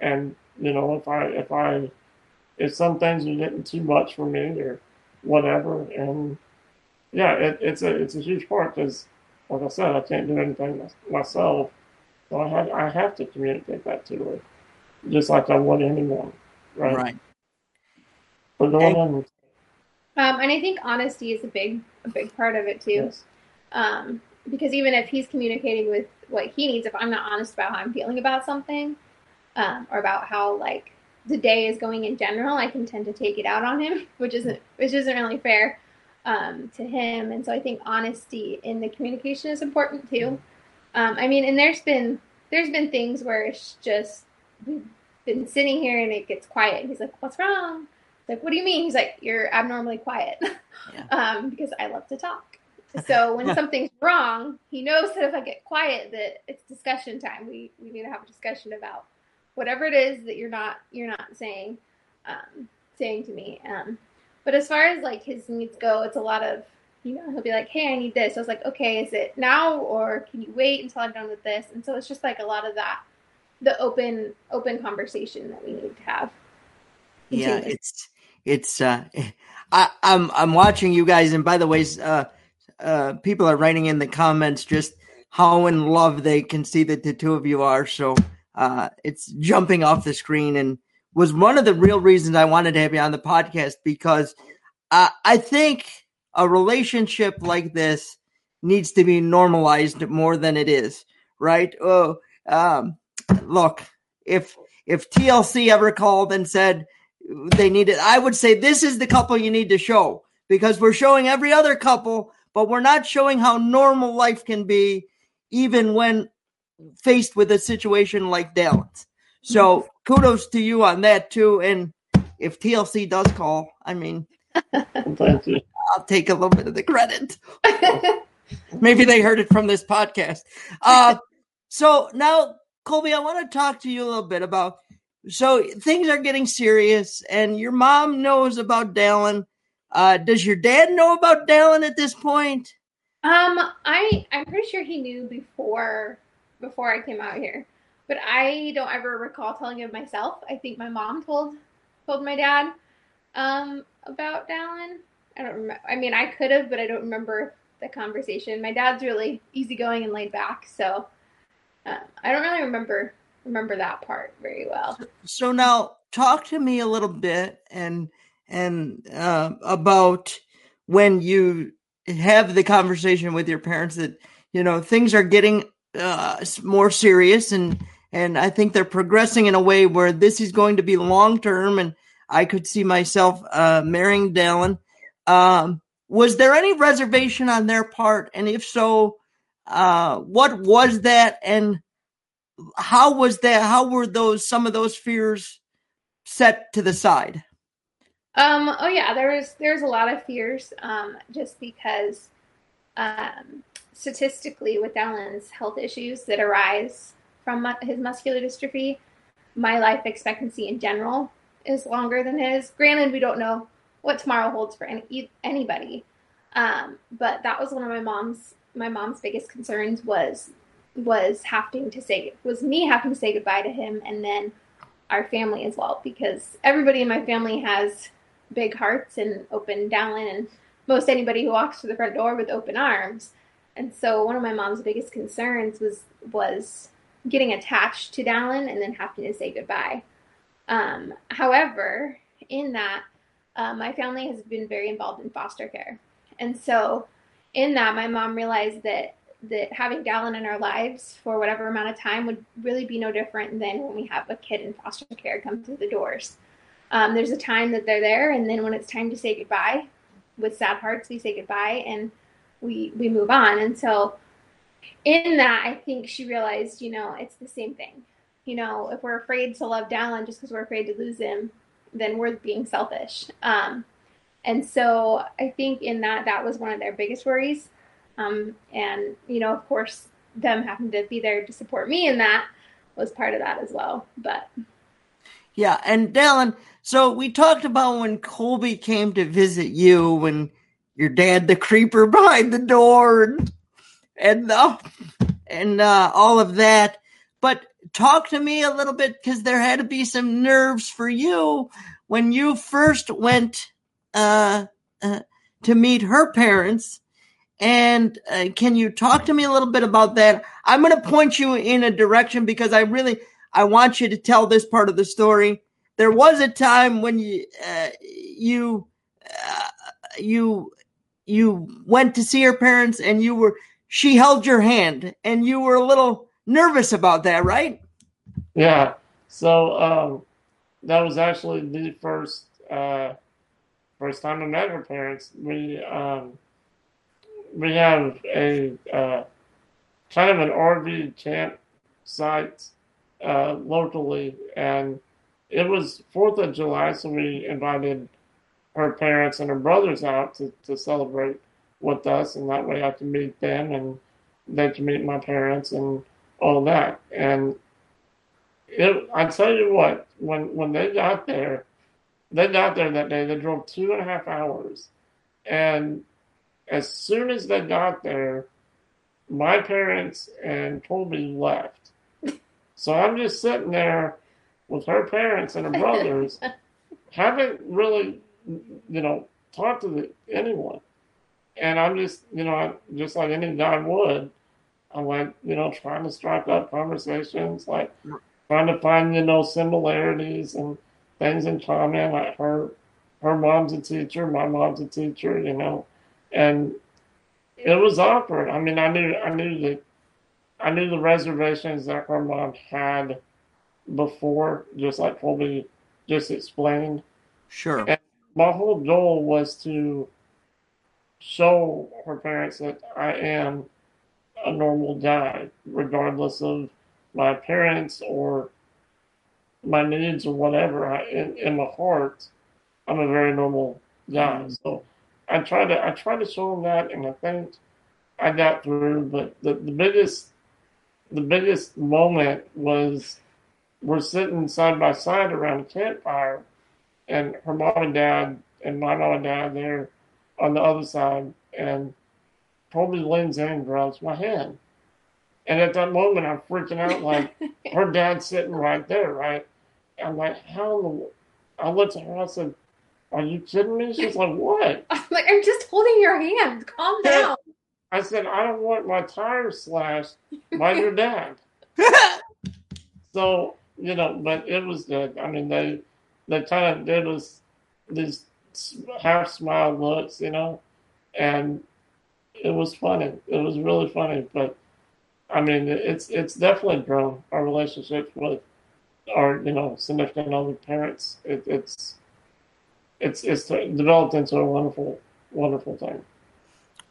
and you know, if I if I if some things are getting too much for me or whatever. And yeah, it, it's a it's a huge part because, like I said, I can't do anything myself, so I have I have to communicate that to her, just like I would anyone, right? Right. But go on. Um, and I think honesty is a big a big part of it too. Yes. Um, because even if he's communicating with what he needs, if I'm not honest about how I'm feeling about something, um, or about how like the day is going in general, I can tend to take it out on him, which isn't which isn't really fair um, to him. And so I think honesty in the communication is important too. Um, I mean, and there's been there's been things where it's just we've been sitting here and it gets quiet. He's like, "What's wrong?" like, "What do you mean?" He's like, "You're abnormally quiet," yeah. um, because I love to talk. So when something's wrong, he knows that if I get quiet, that it's discussion time. We we need to have a discussion about whatever it is that you're not you're not saying um, saying to me. Um, but as far as like his needs go, it's a lot of you know he'll be like, hey, I need this. I was like, okay, is it now or can you wait until I'm done with this? And so it's just like a lot of that, the open open conversation that we need to have. Yeah, it's it's uh, I, I'm I'm watching you guys, and by the way, uh, uh, people are writing in the comments just how in love they can see that the two of you are. So uh, it's jumping off the screen and was one of the real reasons I wanted to have you on the podcast because uh, I think a relationship like this needs to be normalized more than it is, right? Oh, um, look, if if TLC ever called and said they needed, I would say this is the couple you need to show because we're showing every other couple, but we're not showing how normal life can be, even when faced with a situation like Dallin's. So kudos to you on that too. And if TLC does call, I mean, I'll take a little bit of the credit. Maybe they heard it from this podcast. Uh, so now, Colby, I want to talk to you a little bit about. So things are getting serious, and your mom knows about Dallin. Uh, does your dad know about Dallin at this point? Um, I I'm pretty sure he knew before before I came out here. But I don't ever recall telling him myself. I think my mom told told my dad um, about Dallin. I don't remember. I mean, I could have, but I don't remember the conversation. My dad's really easygoing and laid back, so uh, I don't really remember remember that part very well. So now, talk to me a little bit and and uh, about when you have the conversation with your parents that you know things are getting uh, more serious and and I think they're progressing in a way where this is going to be long term and I could see myself uh, marrying Dallin. Um, was there any reservation on their part, and if so, uh, what was that, and how was that? How were those some of those fears set to the side? Um, oh yeah, there was there's a lot of fears, um, just because um, statistically with Dallin's health issues that arise from his muscular dystrophy, my life expectancy in general is longer than his. Granted, we don't know what tomorrow holds for any, anybody, um, but that was one of my mom's my mom's biggest concerns was was having to say was me having to say goodbye to him, and then our family as well, because everybody in my family has big hearts and open Dallin, and most anybody who walks through the front door with open arms. And so one of my mom's biggest concerns was was getting attached to Dallin and then having to say goodbye. Um, however, in that, uh, my family has been very involved in foster care, and so in that, my mom realized that that having Dallin in our lives for whatever amount of time would really be no different than when we have a kid in foster care come through the doors. Um, there's a time that they're there, and then when it's time to say goodbye, with sad hearts, we say goodbye and we we move on. And so, in that, I think she realized, you know, it's the same thing. You know, if we're afraid to love Dallin just because we're afraid to lose him, then we're being selfish. Um, and so, I think in that, that was one of their biggest worries. Um, and you know, of course, them having to be there to support me in that was part of that as well. But yeah, and Dallin, so we talked about when Colby came to visit you when your dad, the creeper behind the door, and and uh, and uh, all of that. But talk to me a little bit because there had to be some nerves for you when you first went uh, uh to meet her parents. And uh, can you talk to me a little bit about that? I'm going to point you in a direction because I really I want you to tell this part of the story there was a time when you uh, you you you went to see her parents and you were she held your hand and you were a little nervous about that, right? Yeah. So um, that was actually the first uh, first time I met her parents. We um, we have a uh, kind of an RV campsite uh, locally, and it was Fourth of July, so we invited her parents and her brothers out to, to celebrate with us, and that way I could meet them and they could meet my parents and all that. And it, I tell you what, when when they got there, they got there that day. They drove two and a half hours, and as soon as they got there, my parents and Colby left. So I'm just sitting there with her parents and her brothers haven't really, you know, talk to the, anyone. And I'm just, you know, I, just like any guy would, I'm like, you know, trying to strike up conversations, like trying to find, you know, similarities and things in common. Like her, her mom's a teacher, my mom's a teacher, you know, and it was awkward. I mean, I knew, I knew the, I knew the reservations that her mom had before, just like Colby just explained. Sure. And my whole goal was to show her parents that I am a normal guy, regardless of my parents or my needs or whatever. I, in, in my heart, I'm a very normal guy. Mm-hmm. So I tried to I try to show them that, and I think I got through. But the, the biggest the biggest moment was we're sitting side by side around a campfire, and her mom and dad and my mom and dad there on the other side, and probably leans in and grabs my hand. And at that moment, I'm freaking out like her dad's sitting right there, right? I'm like, how in the I looked at her, I said, Are you kidding me? She's like, What? I'm like, I'm just holding your hand. Calm down. I said, I don't want my tires slashed by your dad. so, you know, but it was good. I mean, they of did us these half smile looks, you know, and it was funny. It was really funny. But I mean, it's it's definitely grown our relationship with our you know significant other parents. It, it's it's it's developed into a wonderful wonderful thing.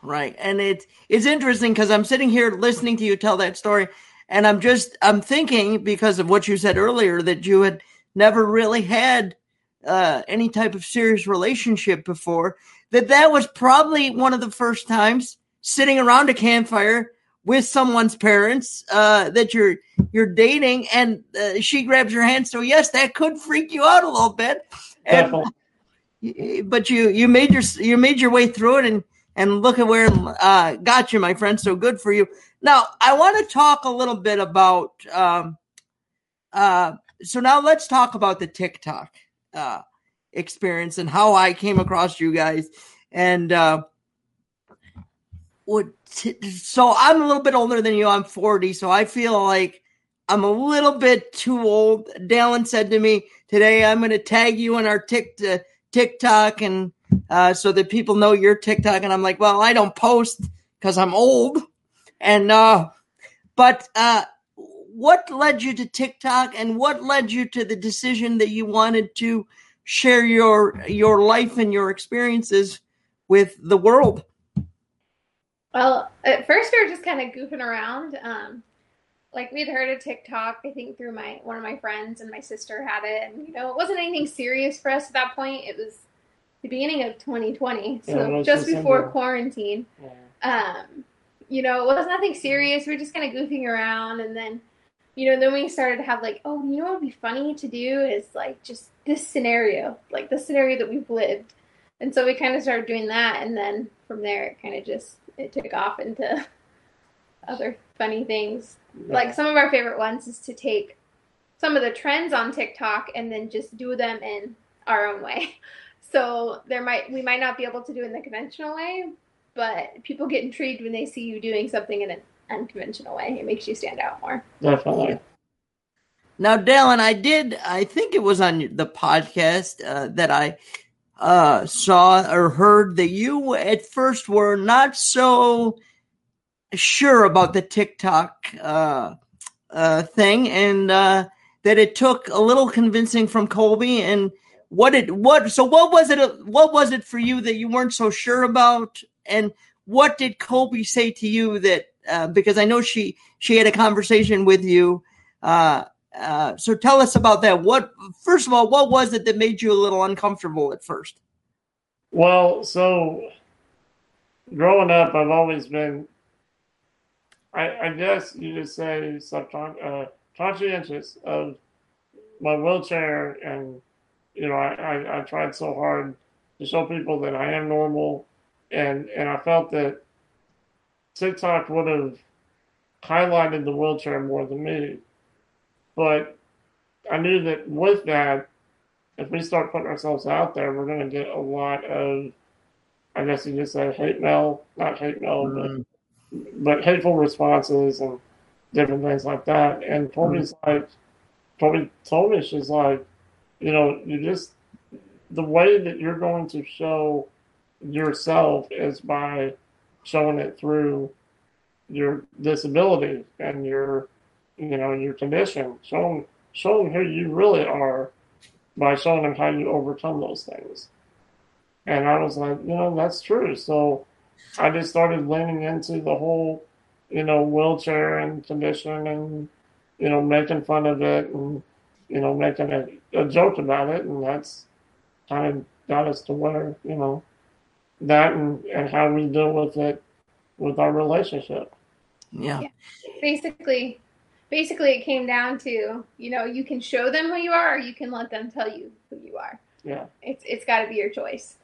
Right, and it's it's interesting because I'm sitting here listening to you tell that story, and I'm just I'm thinking because of what you said earlier that you had never really had uh, any type of serious relationship before, that that was probably one of the first times sitting around a campfire with someone's parents uh, that you're you're dating, and uh, she grabs your hand. So yes, that could freak you out a little bit. And, but you you made your you made your way through it, and and look at where uh, got you, my friend. So good for you. Now I want to talk a little bit about. Um, uh, so now let's talk about the TikTok uh, experience and how I came across you guys. And uh, what? So I'm a little bit older than you. I'm 40, so I feel like I'm a little bit too old. Dallin said to me today, "I'm going to tag you on our tick, uh, TikTok, and uh, so that people know your TikTok." And I'm like, "Well, I don't post because I'm old." And uh, but uh, what led you to TikTok and what led you to the decision that you wanted to share your your life and your experiences with the world? Well, at first we were just kind of goofing around. Um, like we'd heard of TikTok, I think through my one of my friends and my sister had it, and you know it wasn't anything serious for us at that point. It was the beginning of 2020, so yeah, just before quarantine. Yeah. Um, you know, it was nothing serious. We were just kind of goofing around, and then you know, then we started to have like, oh, you know what would be funny to do is like just this scenario, like the scenario that we've lived. And so we kind of started doing that, and then from there it kind of just it took off into other funny things. Yeah. Like some of our favorite ones is to take some of the trends on TikTok and then just do them in our own way. So there might we might not be able to do it in the conventional way, but people get intrigued when they see you doing something in an unconventional way. It makes you stand out more. Definitely. Now, Dallin, I did, I think it was on the podcast uh, that I uh, saw or heard that you at first were not so sure about the TikTok uh, uh thing and uh, that it took a little convincing from Colby and what it what so what was it what was it for you that you weren't so sure about and what did Colby say to you that uh, because I know she she had a conversation with you. Uh, uh, so tell us about that. What first of all, what was it that made you a little uncomfortable at first? Well, so growing up, I've always been, I, I guess you just say uh, conscientious of my wheelchair, and you know, I, I, I tried so hard to show people that I am normal, and and I felt that TikTok would have highlighted the wheelchair more than me. But I knew that with that, if we start putting ourselves out there, we're going to get a lot of, I guess you could say, hate mail, not hate mail, mm-hmm. but, but hateful responses and different things like that. And Colby's mm-hmm. like, Colby told me, she's like, you know, you just, the way that you're going to show yourself is by showing it through your disability and your you know your condition. Showing showing who you really are by showing them how you overcome those things. And i was like you know that's true. So i just started leaning into the whole you know wheelchair and condition and you know making fun of it and you know making a, a joke about it. And that's kind of got us to where you know that and, and how we deal with it with our relationship. Yeah. yeah. Basically, basically, it came down to you know you can show them who you are, or you can let them tell you who you are. Yeah. It's it's got to be your choice.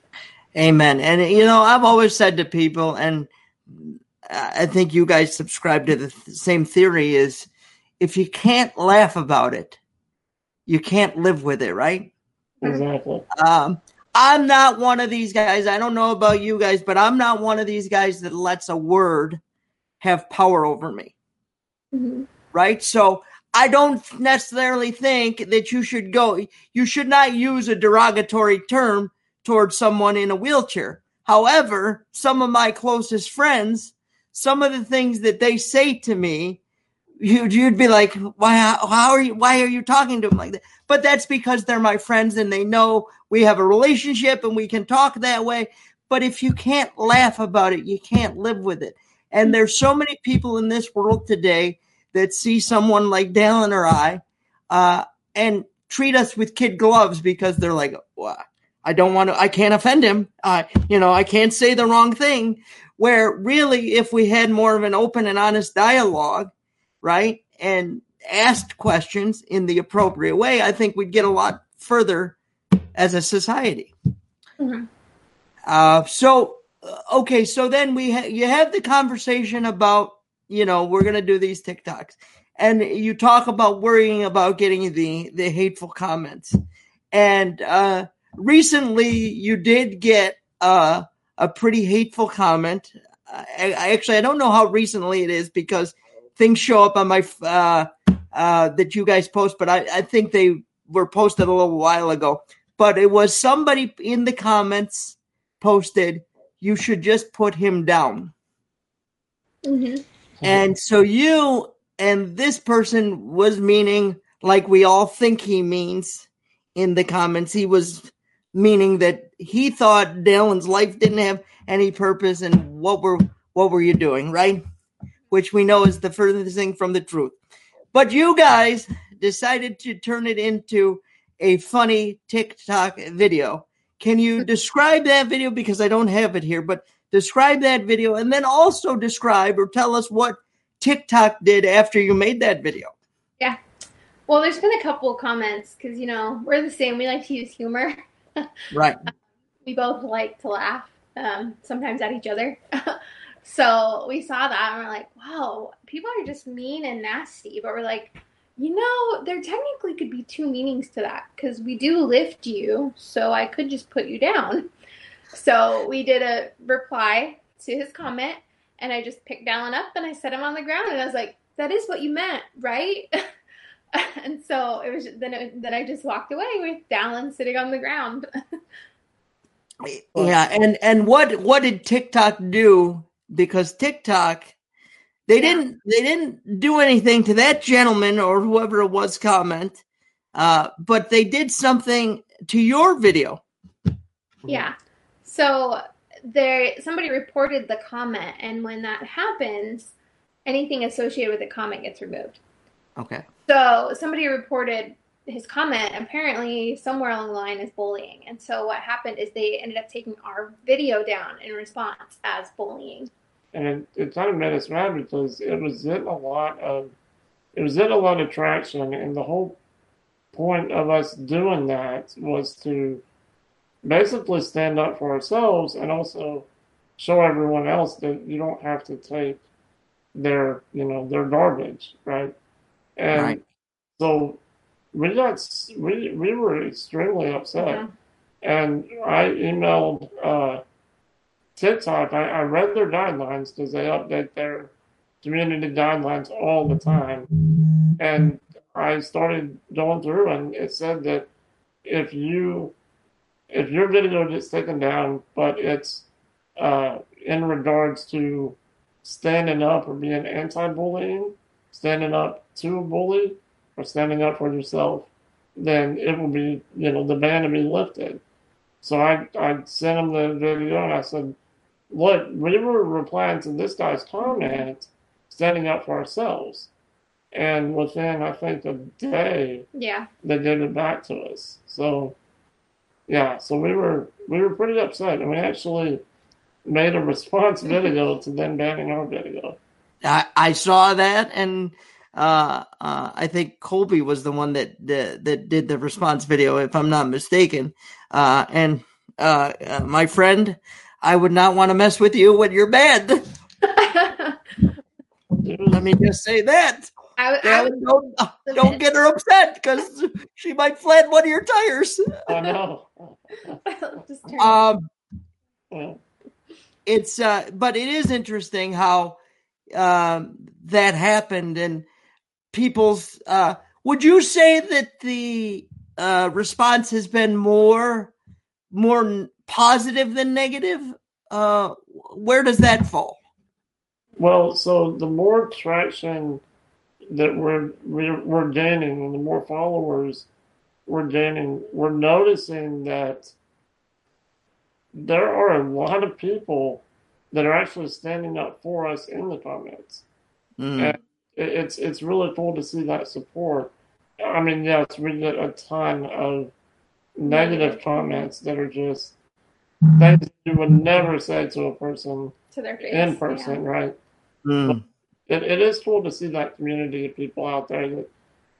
Amen. And you know, I've always said to people, and I think you guys subscribe to the same theory: is if you can't laugh about it, you can't live with it, right? Exactly. Um, I'm not one of these guys. I don't know about you guys, but I'm not one of these guys that lets a word have power over me. Mm-hmm. Right? So I don't necessarily think that you should go, you should not use a derogatory term towards someone in a wheelchair. However, some of my closest friends, some of the things that they say to me, you'd, you'd be like, why, how are you, why are you talking to them like that? But that's because they're my friends and they know we have a relationship and we can talk that way. But if you can't laugh about it, you can't live with it. And there's so many people in this world today that see someone like Dallin or I, uh, and treat us with kid gloves because they're like, well, I don't want to, I can't offend him. Uh, you know, I can't say the wrong thing. Where really, if we had more of an open and honest dialogue, right, and asked questions in the appropriate way, I think we'd get a lot further as a society. Mhm. Uh, so, uh, okay, so then we ha- you have the conversation about you know we're gonna do these TikToks, and you talk about worrying about getting the the hateful comments, and uh, recently you did get uh, a pretty hateful comment. I, I actually I don't know how recently it is because things show up on my uh, uh, that you guys post, but I, I think they were posted a little while ago. But it was somebody in the comments posted, "You should just put him down." Mm-hmm. And so you and this person was meaning like we all think he means in the comments. He was meaning that he thought Dallin's life didn't have any purpose and what were what were you doing, right? Which we know is the furthest thing from the truth. But you guys decided to turn it into a funny TikTok video. Can you describe that video because I don't have it here, but describe that video and then also describe or tell us what TikTok did after you made that video. Yeah. Well, there's been a couple of comments because you know we're the same. We like to use humor. Right. we both like to laugh, um, sometimes at each other. so we saw that and we're like, wow, people are just mean and nasty. But we're like, you know, there technically could be two meanings to that because we do lift you, so I could just put you down. So we did a reply to his comment, and I just picked Dallin up and I set him on the ground, and I was like, that is what you meant, right? and so it was then it, then I just walked away with Dallin sitting on the ground. Yeah, and and what what did TikTok do? Because TikTok, they Yeah. didn't they didn't do anything to that gentleman or whoever it was comment, uh, but they did something to your video. Yeah. So there somebody reported the comment and when that happens, anything associated with the comment gets removed. Okay. So somebody reported his comment apparently somewhere along the line is bullying. And so what happened is they ended up taking our video down in response as bullying. and it, it kind of made us mad because it was getting a lot of it was getting a lot of traction and the whole point of us doing that was to basically stand up for ourselves and also show everyone else that you don't have to take their you know their garbage right and Right. so we got we we were extremely upset and I emailed uh, TikTok. I, I read their guidelines because they update their community guidelines all the time. And I started going through, and it said that if you if your video gets taken down, but it's uh, in regards to standing up or being anti-bullying, standing up to a bully, or standing up for yourself, then it will be, you know, the ban will be lifted. So I, I sent him the video and I said, look, we were replying to this guy's comment, standing up for ourselves. And within, I think, a day, Yeah. they gave it back to us. So, yeah, so we were we were pretty upset, and we actually made a response video to them banning our video. I, I saw that, and uh, uh, I think Colby was the one that, that that did the response video, if I'm not mistaken. Uh, and uh, uh, my friend, I would not want to mess with you when you're banned. It was- Let me just say that. I, I Dallin, don't The don't get her upset because she might flat one of your tires. I know. just turn Um, it's uh but it is interesting how um that happened and people's uh would you say that the uh response has been more more positive than negative? Uh where does that fall? Well, so the more traction that we're we're, we're gaining, and the more followers we're gaining, we're noticing that there are a lot of people that are actually standing up for us in the comments. Mm, And it, it's it's really cool to see that support. I mean, yes, we get a ton of negative comments that are just things you would never say to a person to their face. in person, right? mm. it, it is cool to see that community of people out there that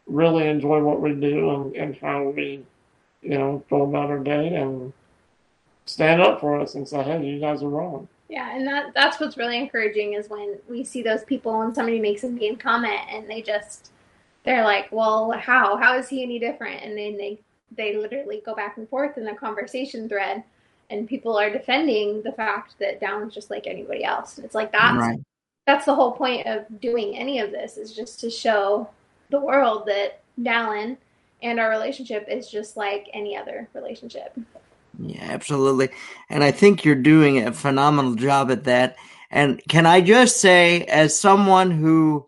really enjoy what we do and, and how we, you know, go about our day and stand up for us and say, hey, you guys are wrong. Yeah, and that that's what's really encouraging is when we see those people and somebody makes a mean comment and they just they're like, "Well, how? How is he any different?" And then they they literally go back and forth in the conversation thread, and people are defending the fact that Dallin's just like anybody else. And it's like that's right that's the whole point of doing any of this is just to show the world that Dallin and our relationship is just like any other relationship. Yeah, absolutely. And I think you're doing a phenomenal job at that. And can I just say, as someone who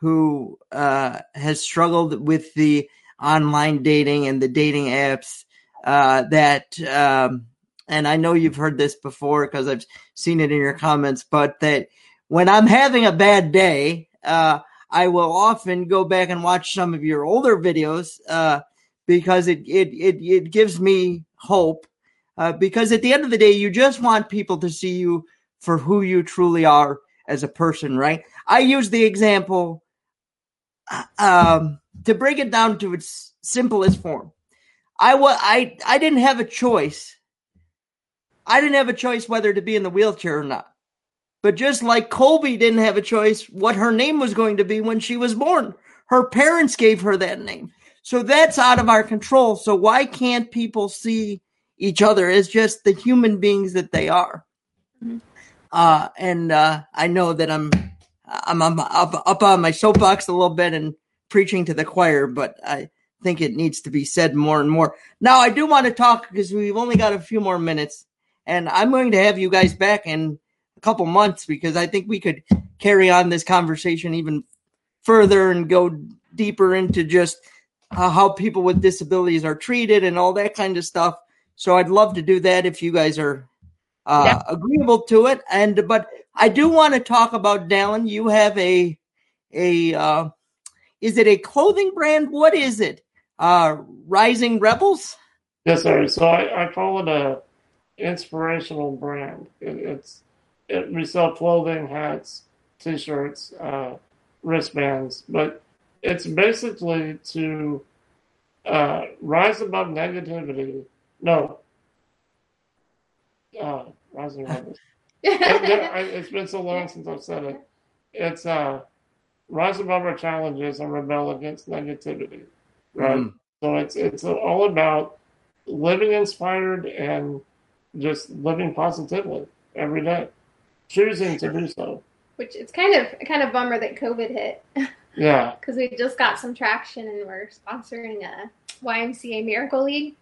who uh, has struggled with the online dating and the dating apps, uh, that um, and I know you've heard this before because I've seen it in your comments, but that when I'm having a bad day, uh, I will often go back and watch some of your older videos uh, because it, it it it gives me hope uh, because at the end of the day, you just want people to see you for who you truly are as a person, right? I use the example uh, um, to break it down to its simplest form. I wa- I I didn't have a choice. I didn't have a choice whether to be in the wheelchair or not. But just like Colby didn't have a choice what her name was going to be when she was born, her parents gave her that name. So that's out of our control. So why can't people see each other as just the human beings that they are? Mhm. Uh, and uh, I know that I'm I'm, I'm up, up on my soapbox a little bit and preaching to the choir, but I think it needs to be said more and more. Now, I do want to talk because we've only got a few more minutes, and I'm going to have you guys back in a couple months because I think we could carry on this conversation even further and go deeper into just uh, how people with disabilities are treated and all that kind of stuff. So I'd love to do that if you guys are uh, Yeah. agreeable to it. And but I do want to talk about Dallin. You have a a uh, is it a clothing brand? What is it? Uh, Rising Rebels. Yes, sir. So I, I call it a inspirational brand. It, it's it, we sell clothing, hats, t-shirts, uh, wristbands, but it's basically to uh, rise above negativity. No, uh, rising above. I- I- it's been so long since I've said it. It's uh, rise above our challenges and rebel against negativity. Right. Mm. So it's it's all about living inspired and just living positively every day, choosing to do so. Which it's kind of kind of bummer that COVID hit Yeah. because we just got some traction and we're sponsoring a YMCA Miracle League.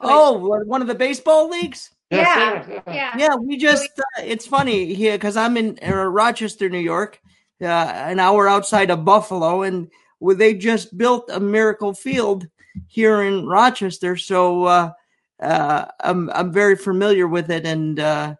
Oh, one of the baseball leagues. Yeah. Yeah. Yeah. Yeah, we just, uh, it's funny here because I'm in uh, Rochester, New York, uh, an hour outside of Buffalo, and where they just built a miracle field here in Rochester. So uh, uh, I'm I'm very familiar with it, and uh,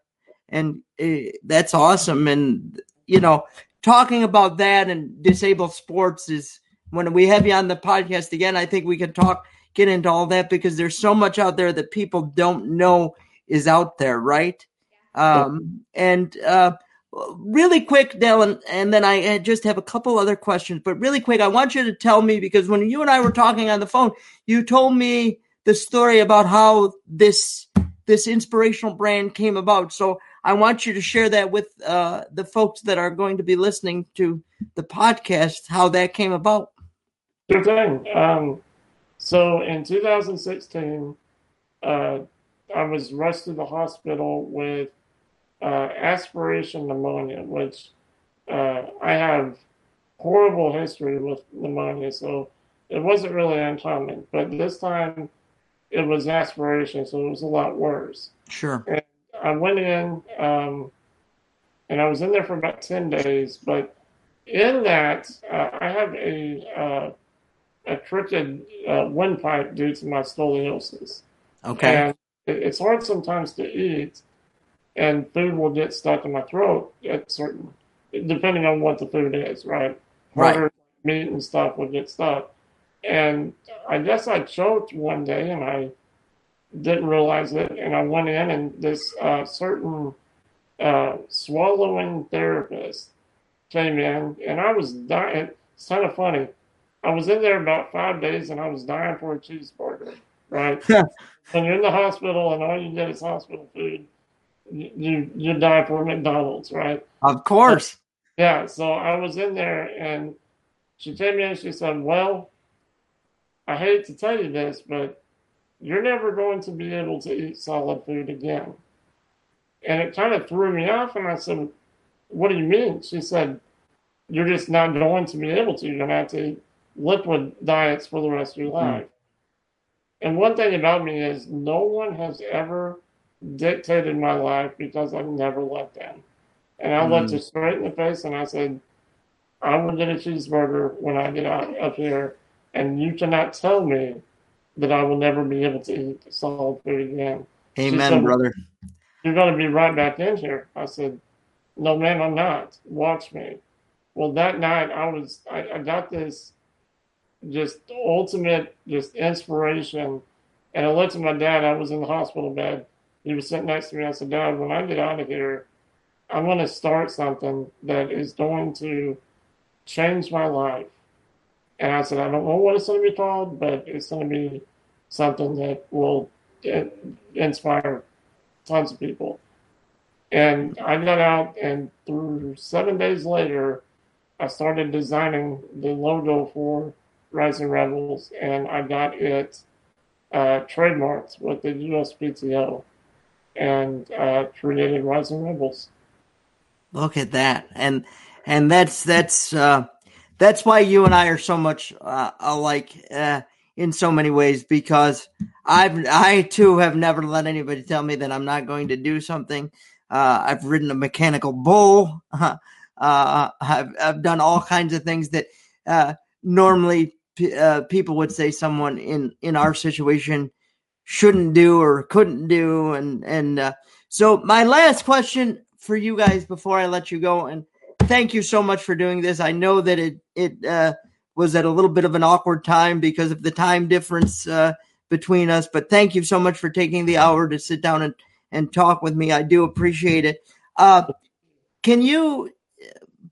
and uh, that's awesome. And you know, talking about that and disabled sports is when we have you on the podcast again. I think we can talk get into all that because there's so much out there that people don't know is out there, right? Um, and uh, really quick, Dallin, and then I uh, just have a couple other questions. But really quick, I want you to tell me because when you and I were talking on the phone, you told me the story about how this this inspirational brand came about. So I want you to share that with uh, the folks that are going to be listening to the podcast, how that came about. Sure thing. Um, so in 2016, uh, I was rushed to the hospital with uh, aspiration pneumonia, which uh, I have horrible history with pneumonia, so it wasn't really uncommon. But this time, it was aspiration, so it was a lot worse. Sure. And I went in, um, and I was in there for about ten days. But in that, uh, I have a a crooked uh, windpipe due to my scoliosis. Okay. And it's hard sometimes to eat, and food will get stuck in my throat at certain, depending on what the food is, right? Right. meat and stuff will get stuck. And I guess I choked one day and I didn't realize it. And I went in, and this uh, certain uh, swallowing therapist came in, and I was dying. It's kind of funny. I was in there about five days and I was dying for a cheeseburger, right? when you're in the hospital and all you get is hospital food, you you die for McDonald's, right? Of course. Yeah. So I was in there and she came in she said, "Well, I hate to tell you this, but you're never going to be able to eat solid food again." And it kind of threw me off, and I said, "What do you mean?" She said, "You're just not going to be able to. You're going to have to eat liquid diets for the rest of your life." Mm. And one thing about me is no one has ever dictated my life because I've never let them. And I mm. looked her straight in the face and I said, I'm going to get a cheeseburger when I get out up here, and you cannot tell me that I will never be able to eat solid food again. Amen, said, brother. You're going to be right back in here. I said, No, man, I'm not. Watch me. Well, that night I was, I, I got this just ultimate just inspiration. And I looked at my dad. I was in the hospital bed. He was sitting next to me. I said, Dad, when I get out of here, I'm going to start something that is going to change my life. And I said, I don't know what it's going to be called, but it's going to be something that will uh, inspire tons of people. And I got out, and through seven days later, I started designing the logo for Rising Rebels, and I got it uh, trademarked with the USPTO and uh, created Rising Rebels. Look at that, and and that's that's uh, that's why you and I are so much uh, alike uh, in so many ways because I've I too have never let anybody tell me that I'm not going to do something. Uh, I've ridden a mechanical bull. Uh, I've I've done all kinds of things that uh, normally uh, people would say someone in in our situation shouldn't do or couldn't do and and uh, so my last question for you guys before I let you go and thank you so much for doing this. I know that it it uh, was at a little bit of an awkward time because of the time difference uh, between us, but thank you so much for taking the hour to sit down and and talk with me. I do appreciate it. Uh, can you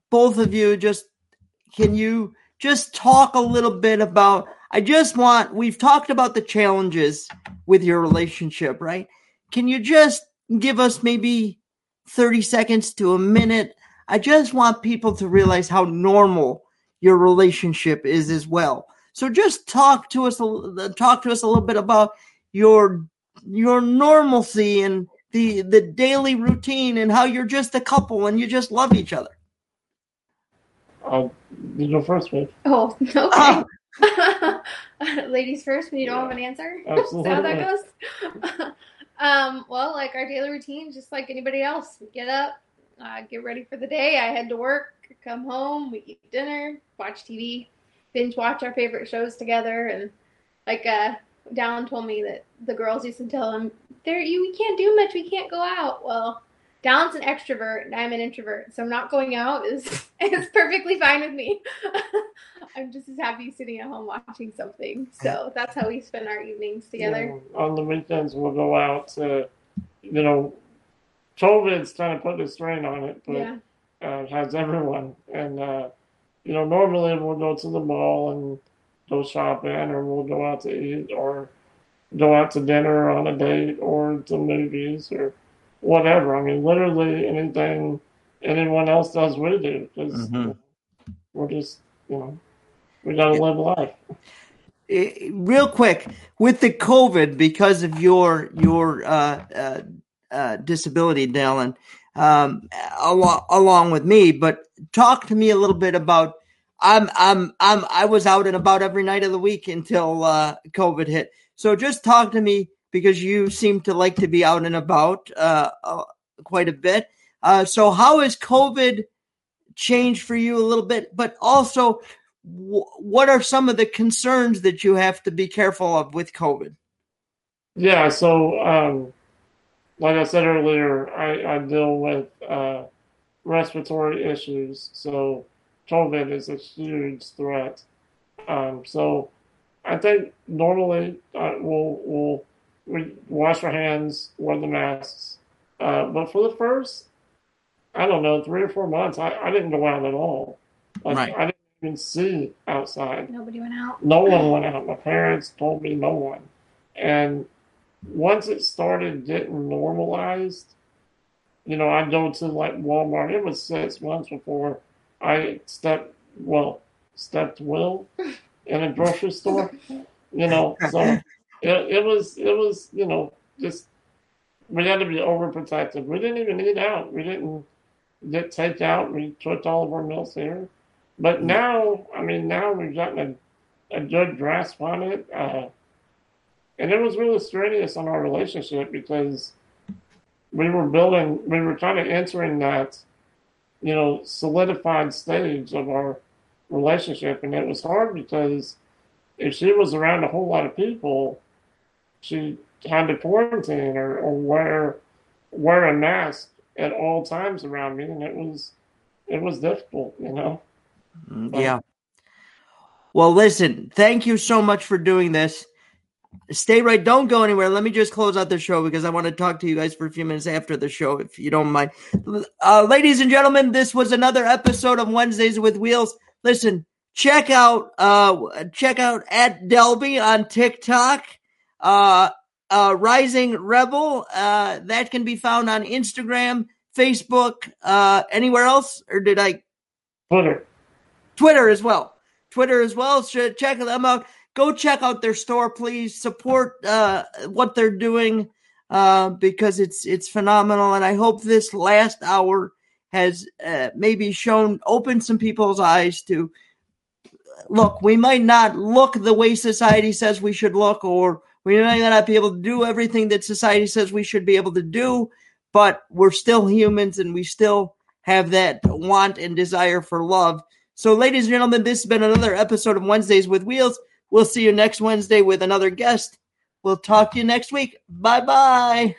both of you just can you just talk a little bit about I just want we've talked about the challenges with your relationship, right? Can you just give us maybe 30 seconds to a minute? I just want people to realize how normal your relationship is as well. So just talk to us talk to us a little bit about your your normalcy and the the daily routine and how you're just a couple and you just love each other. Uh, you go first, babe. Oh, okay. Oh. Ladies first when you don't have an answer. Absolutely. how that goes. um, well, like our daily routine, just like anybody else. We get up, uh, get ready for the day. I head to work, come home, we eat dinner, watch TV, binge watch our favorite shows together, and like uh, Dallin told me that the girls used to tell him, "There, you we can't do much. We can't go out." Well, Dallin's an extrovert and I'm an introvert, so I'm not going out is is perfectly fine with me. I'm just as happy sitting at home watching something. So that's how we spend our evenings together. Yeah, on the weekends, we'll go out to, you know, COVID's kind of put a strain on it, but yeah. uh, has everyone. And uh, you know, normally we'll go to the mall and go shopping, or we'll go out to eat, or go out to dinner on a date or to movies or whatever. I mean, literally anything anyone else does, we do because mm-hmm. we're just, you know, we got to live life. Real quick, with the COVID, because of your your uh, uh, uh, disability, Dallin, um, along along with me, but talk to me a little bit about. I'm I'm I'm I was out and about every night of the week until uh, COVID hit. So just talk to me because you seem to like to be out and about uh, uh, quite a bit. Uh, so how has COVID changed for you a little bit? But also, w- what are some of the concerns that you have to be careful of with COVID? Yeah. So, um, like I said earlier, I, I deal with uh, respiratory issues. So COVID is a huge threat. Um, so I think normally uh, we'll, we'll we wash our hands, wear the masks. Uh, but for the first, I don't know, three or four months, I, I didn't go out at all. Like, right. I didn't even see outside. Nobody went out. No one went out. My parents told me no one. And once it started getting normalized, you know, I'd go to like Walmart. It was six months before I stepped, well, stepped Will in a grocery store. You know, so it, it was, it was, you know, just we had to be overprotective. We didn't even eat out. We didn't get takeout. We cooked all of our meals here. But now, I mean, now we've gotten a, a good grasp on it. Uh, and it was really strenuous on our relationship because we were building, we were kind of entering that, you know, solidified stage of our relationship. And it was hard because if she was around a whole lot of people, she had to quarantine or, or wear wear a mask at all times around me, and it was it was difficult, you know. Mm, yeah. Well, listen, thank you so much for doing this. Stay right. Don't go anywhere. Let me just close out the show because I want to talk to you guys for a few minutes after the show, if you don't mind. Uh, ladies and gentlemen, this was another episode of Wednesdays with Wheels. Listen, check out uh check out at Delby on TikTok. Uh uh Rising Rebel. Uh that can be found on Instagram, Facebook, uh anywhere else, or did I Twitter. Twitter as well. Twitter as well. So check them out. Go check out their store, please. Support uh, what they're doing uh, because it's it's phenomenal. And I hope this last hour has uh, maybe shown opened some people's eyes to look. We might not look the way society says we should look, or we might not be able to do everything that society says we should be able to do, but we're still humans and we still have that want and desire for love. So, ladies and gentlemen, this has been another episode of Wednesdays with Wheels. We'll see you next Wednesday with another guest. We'll talk to you next week. Bye bye.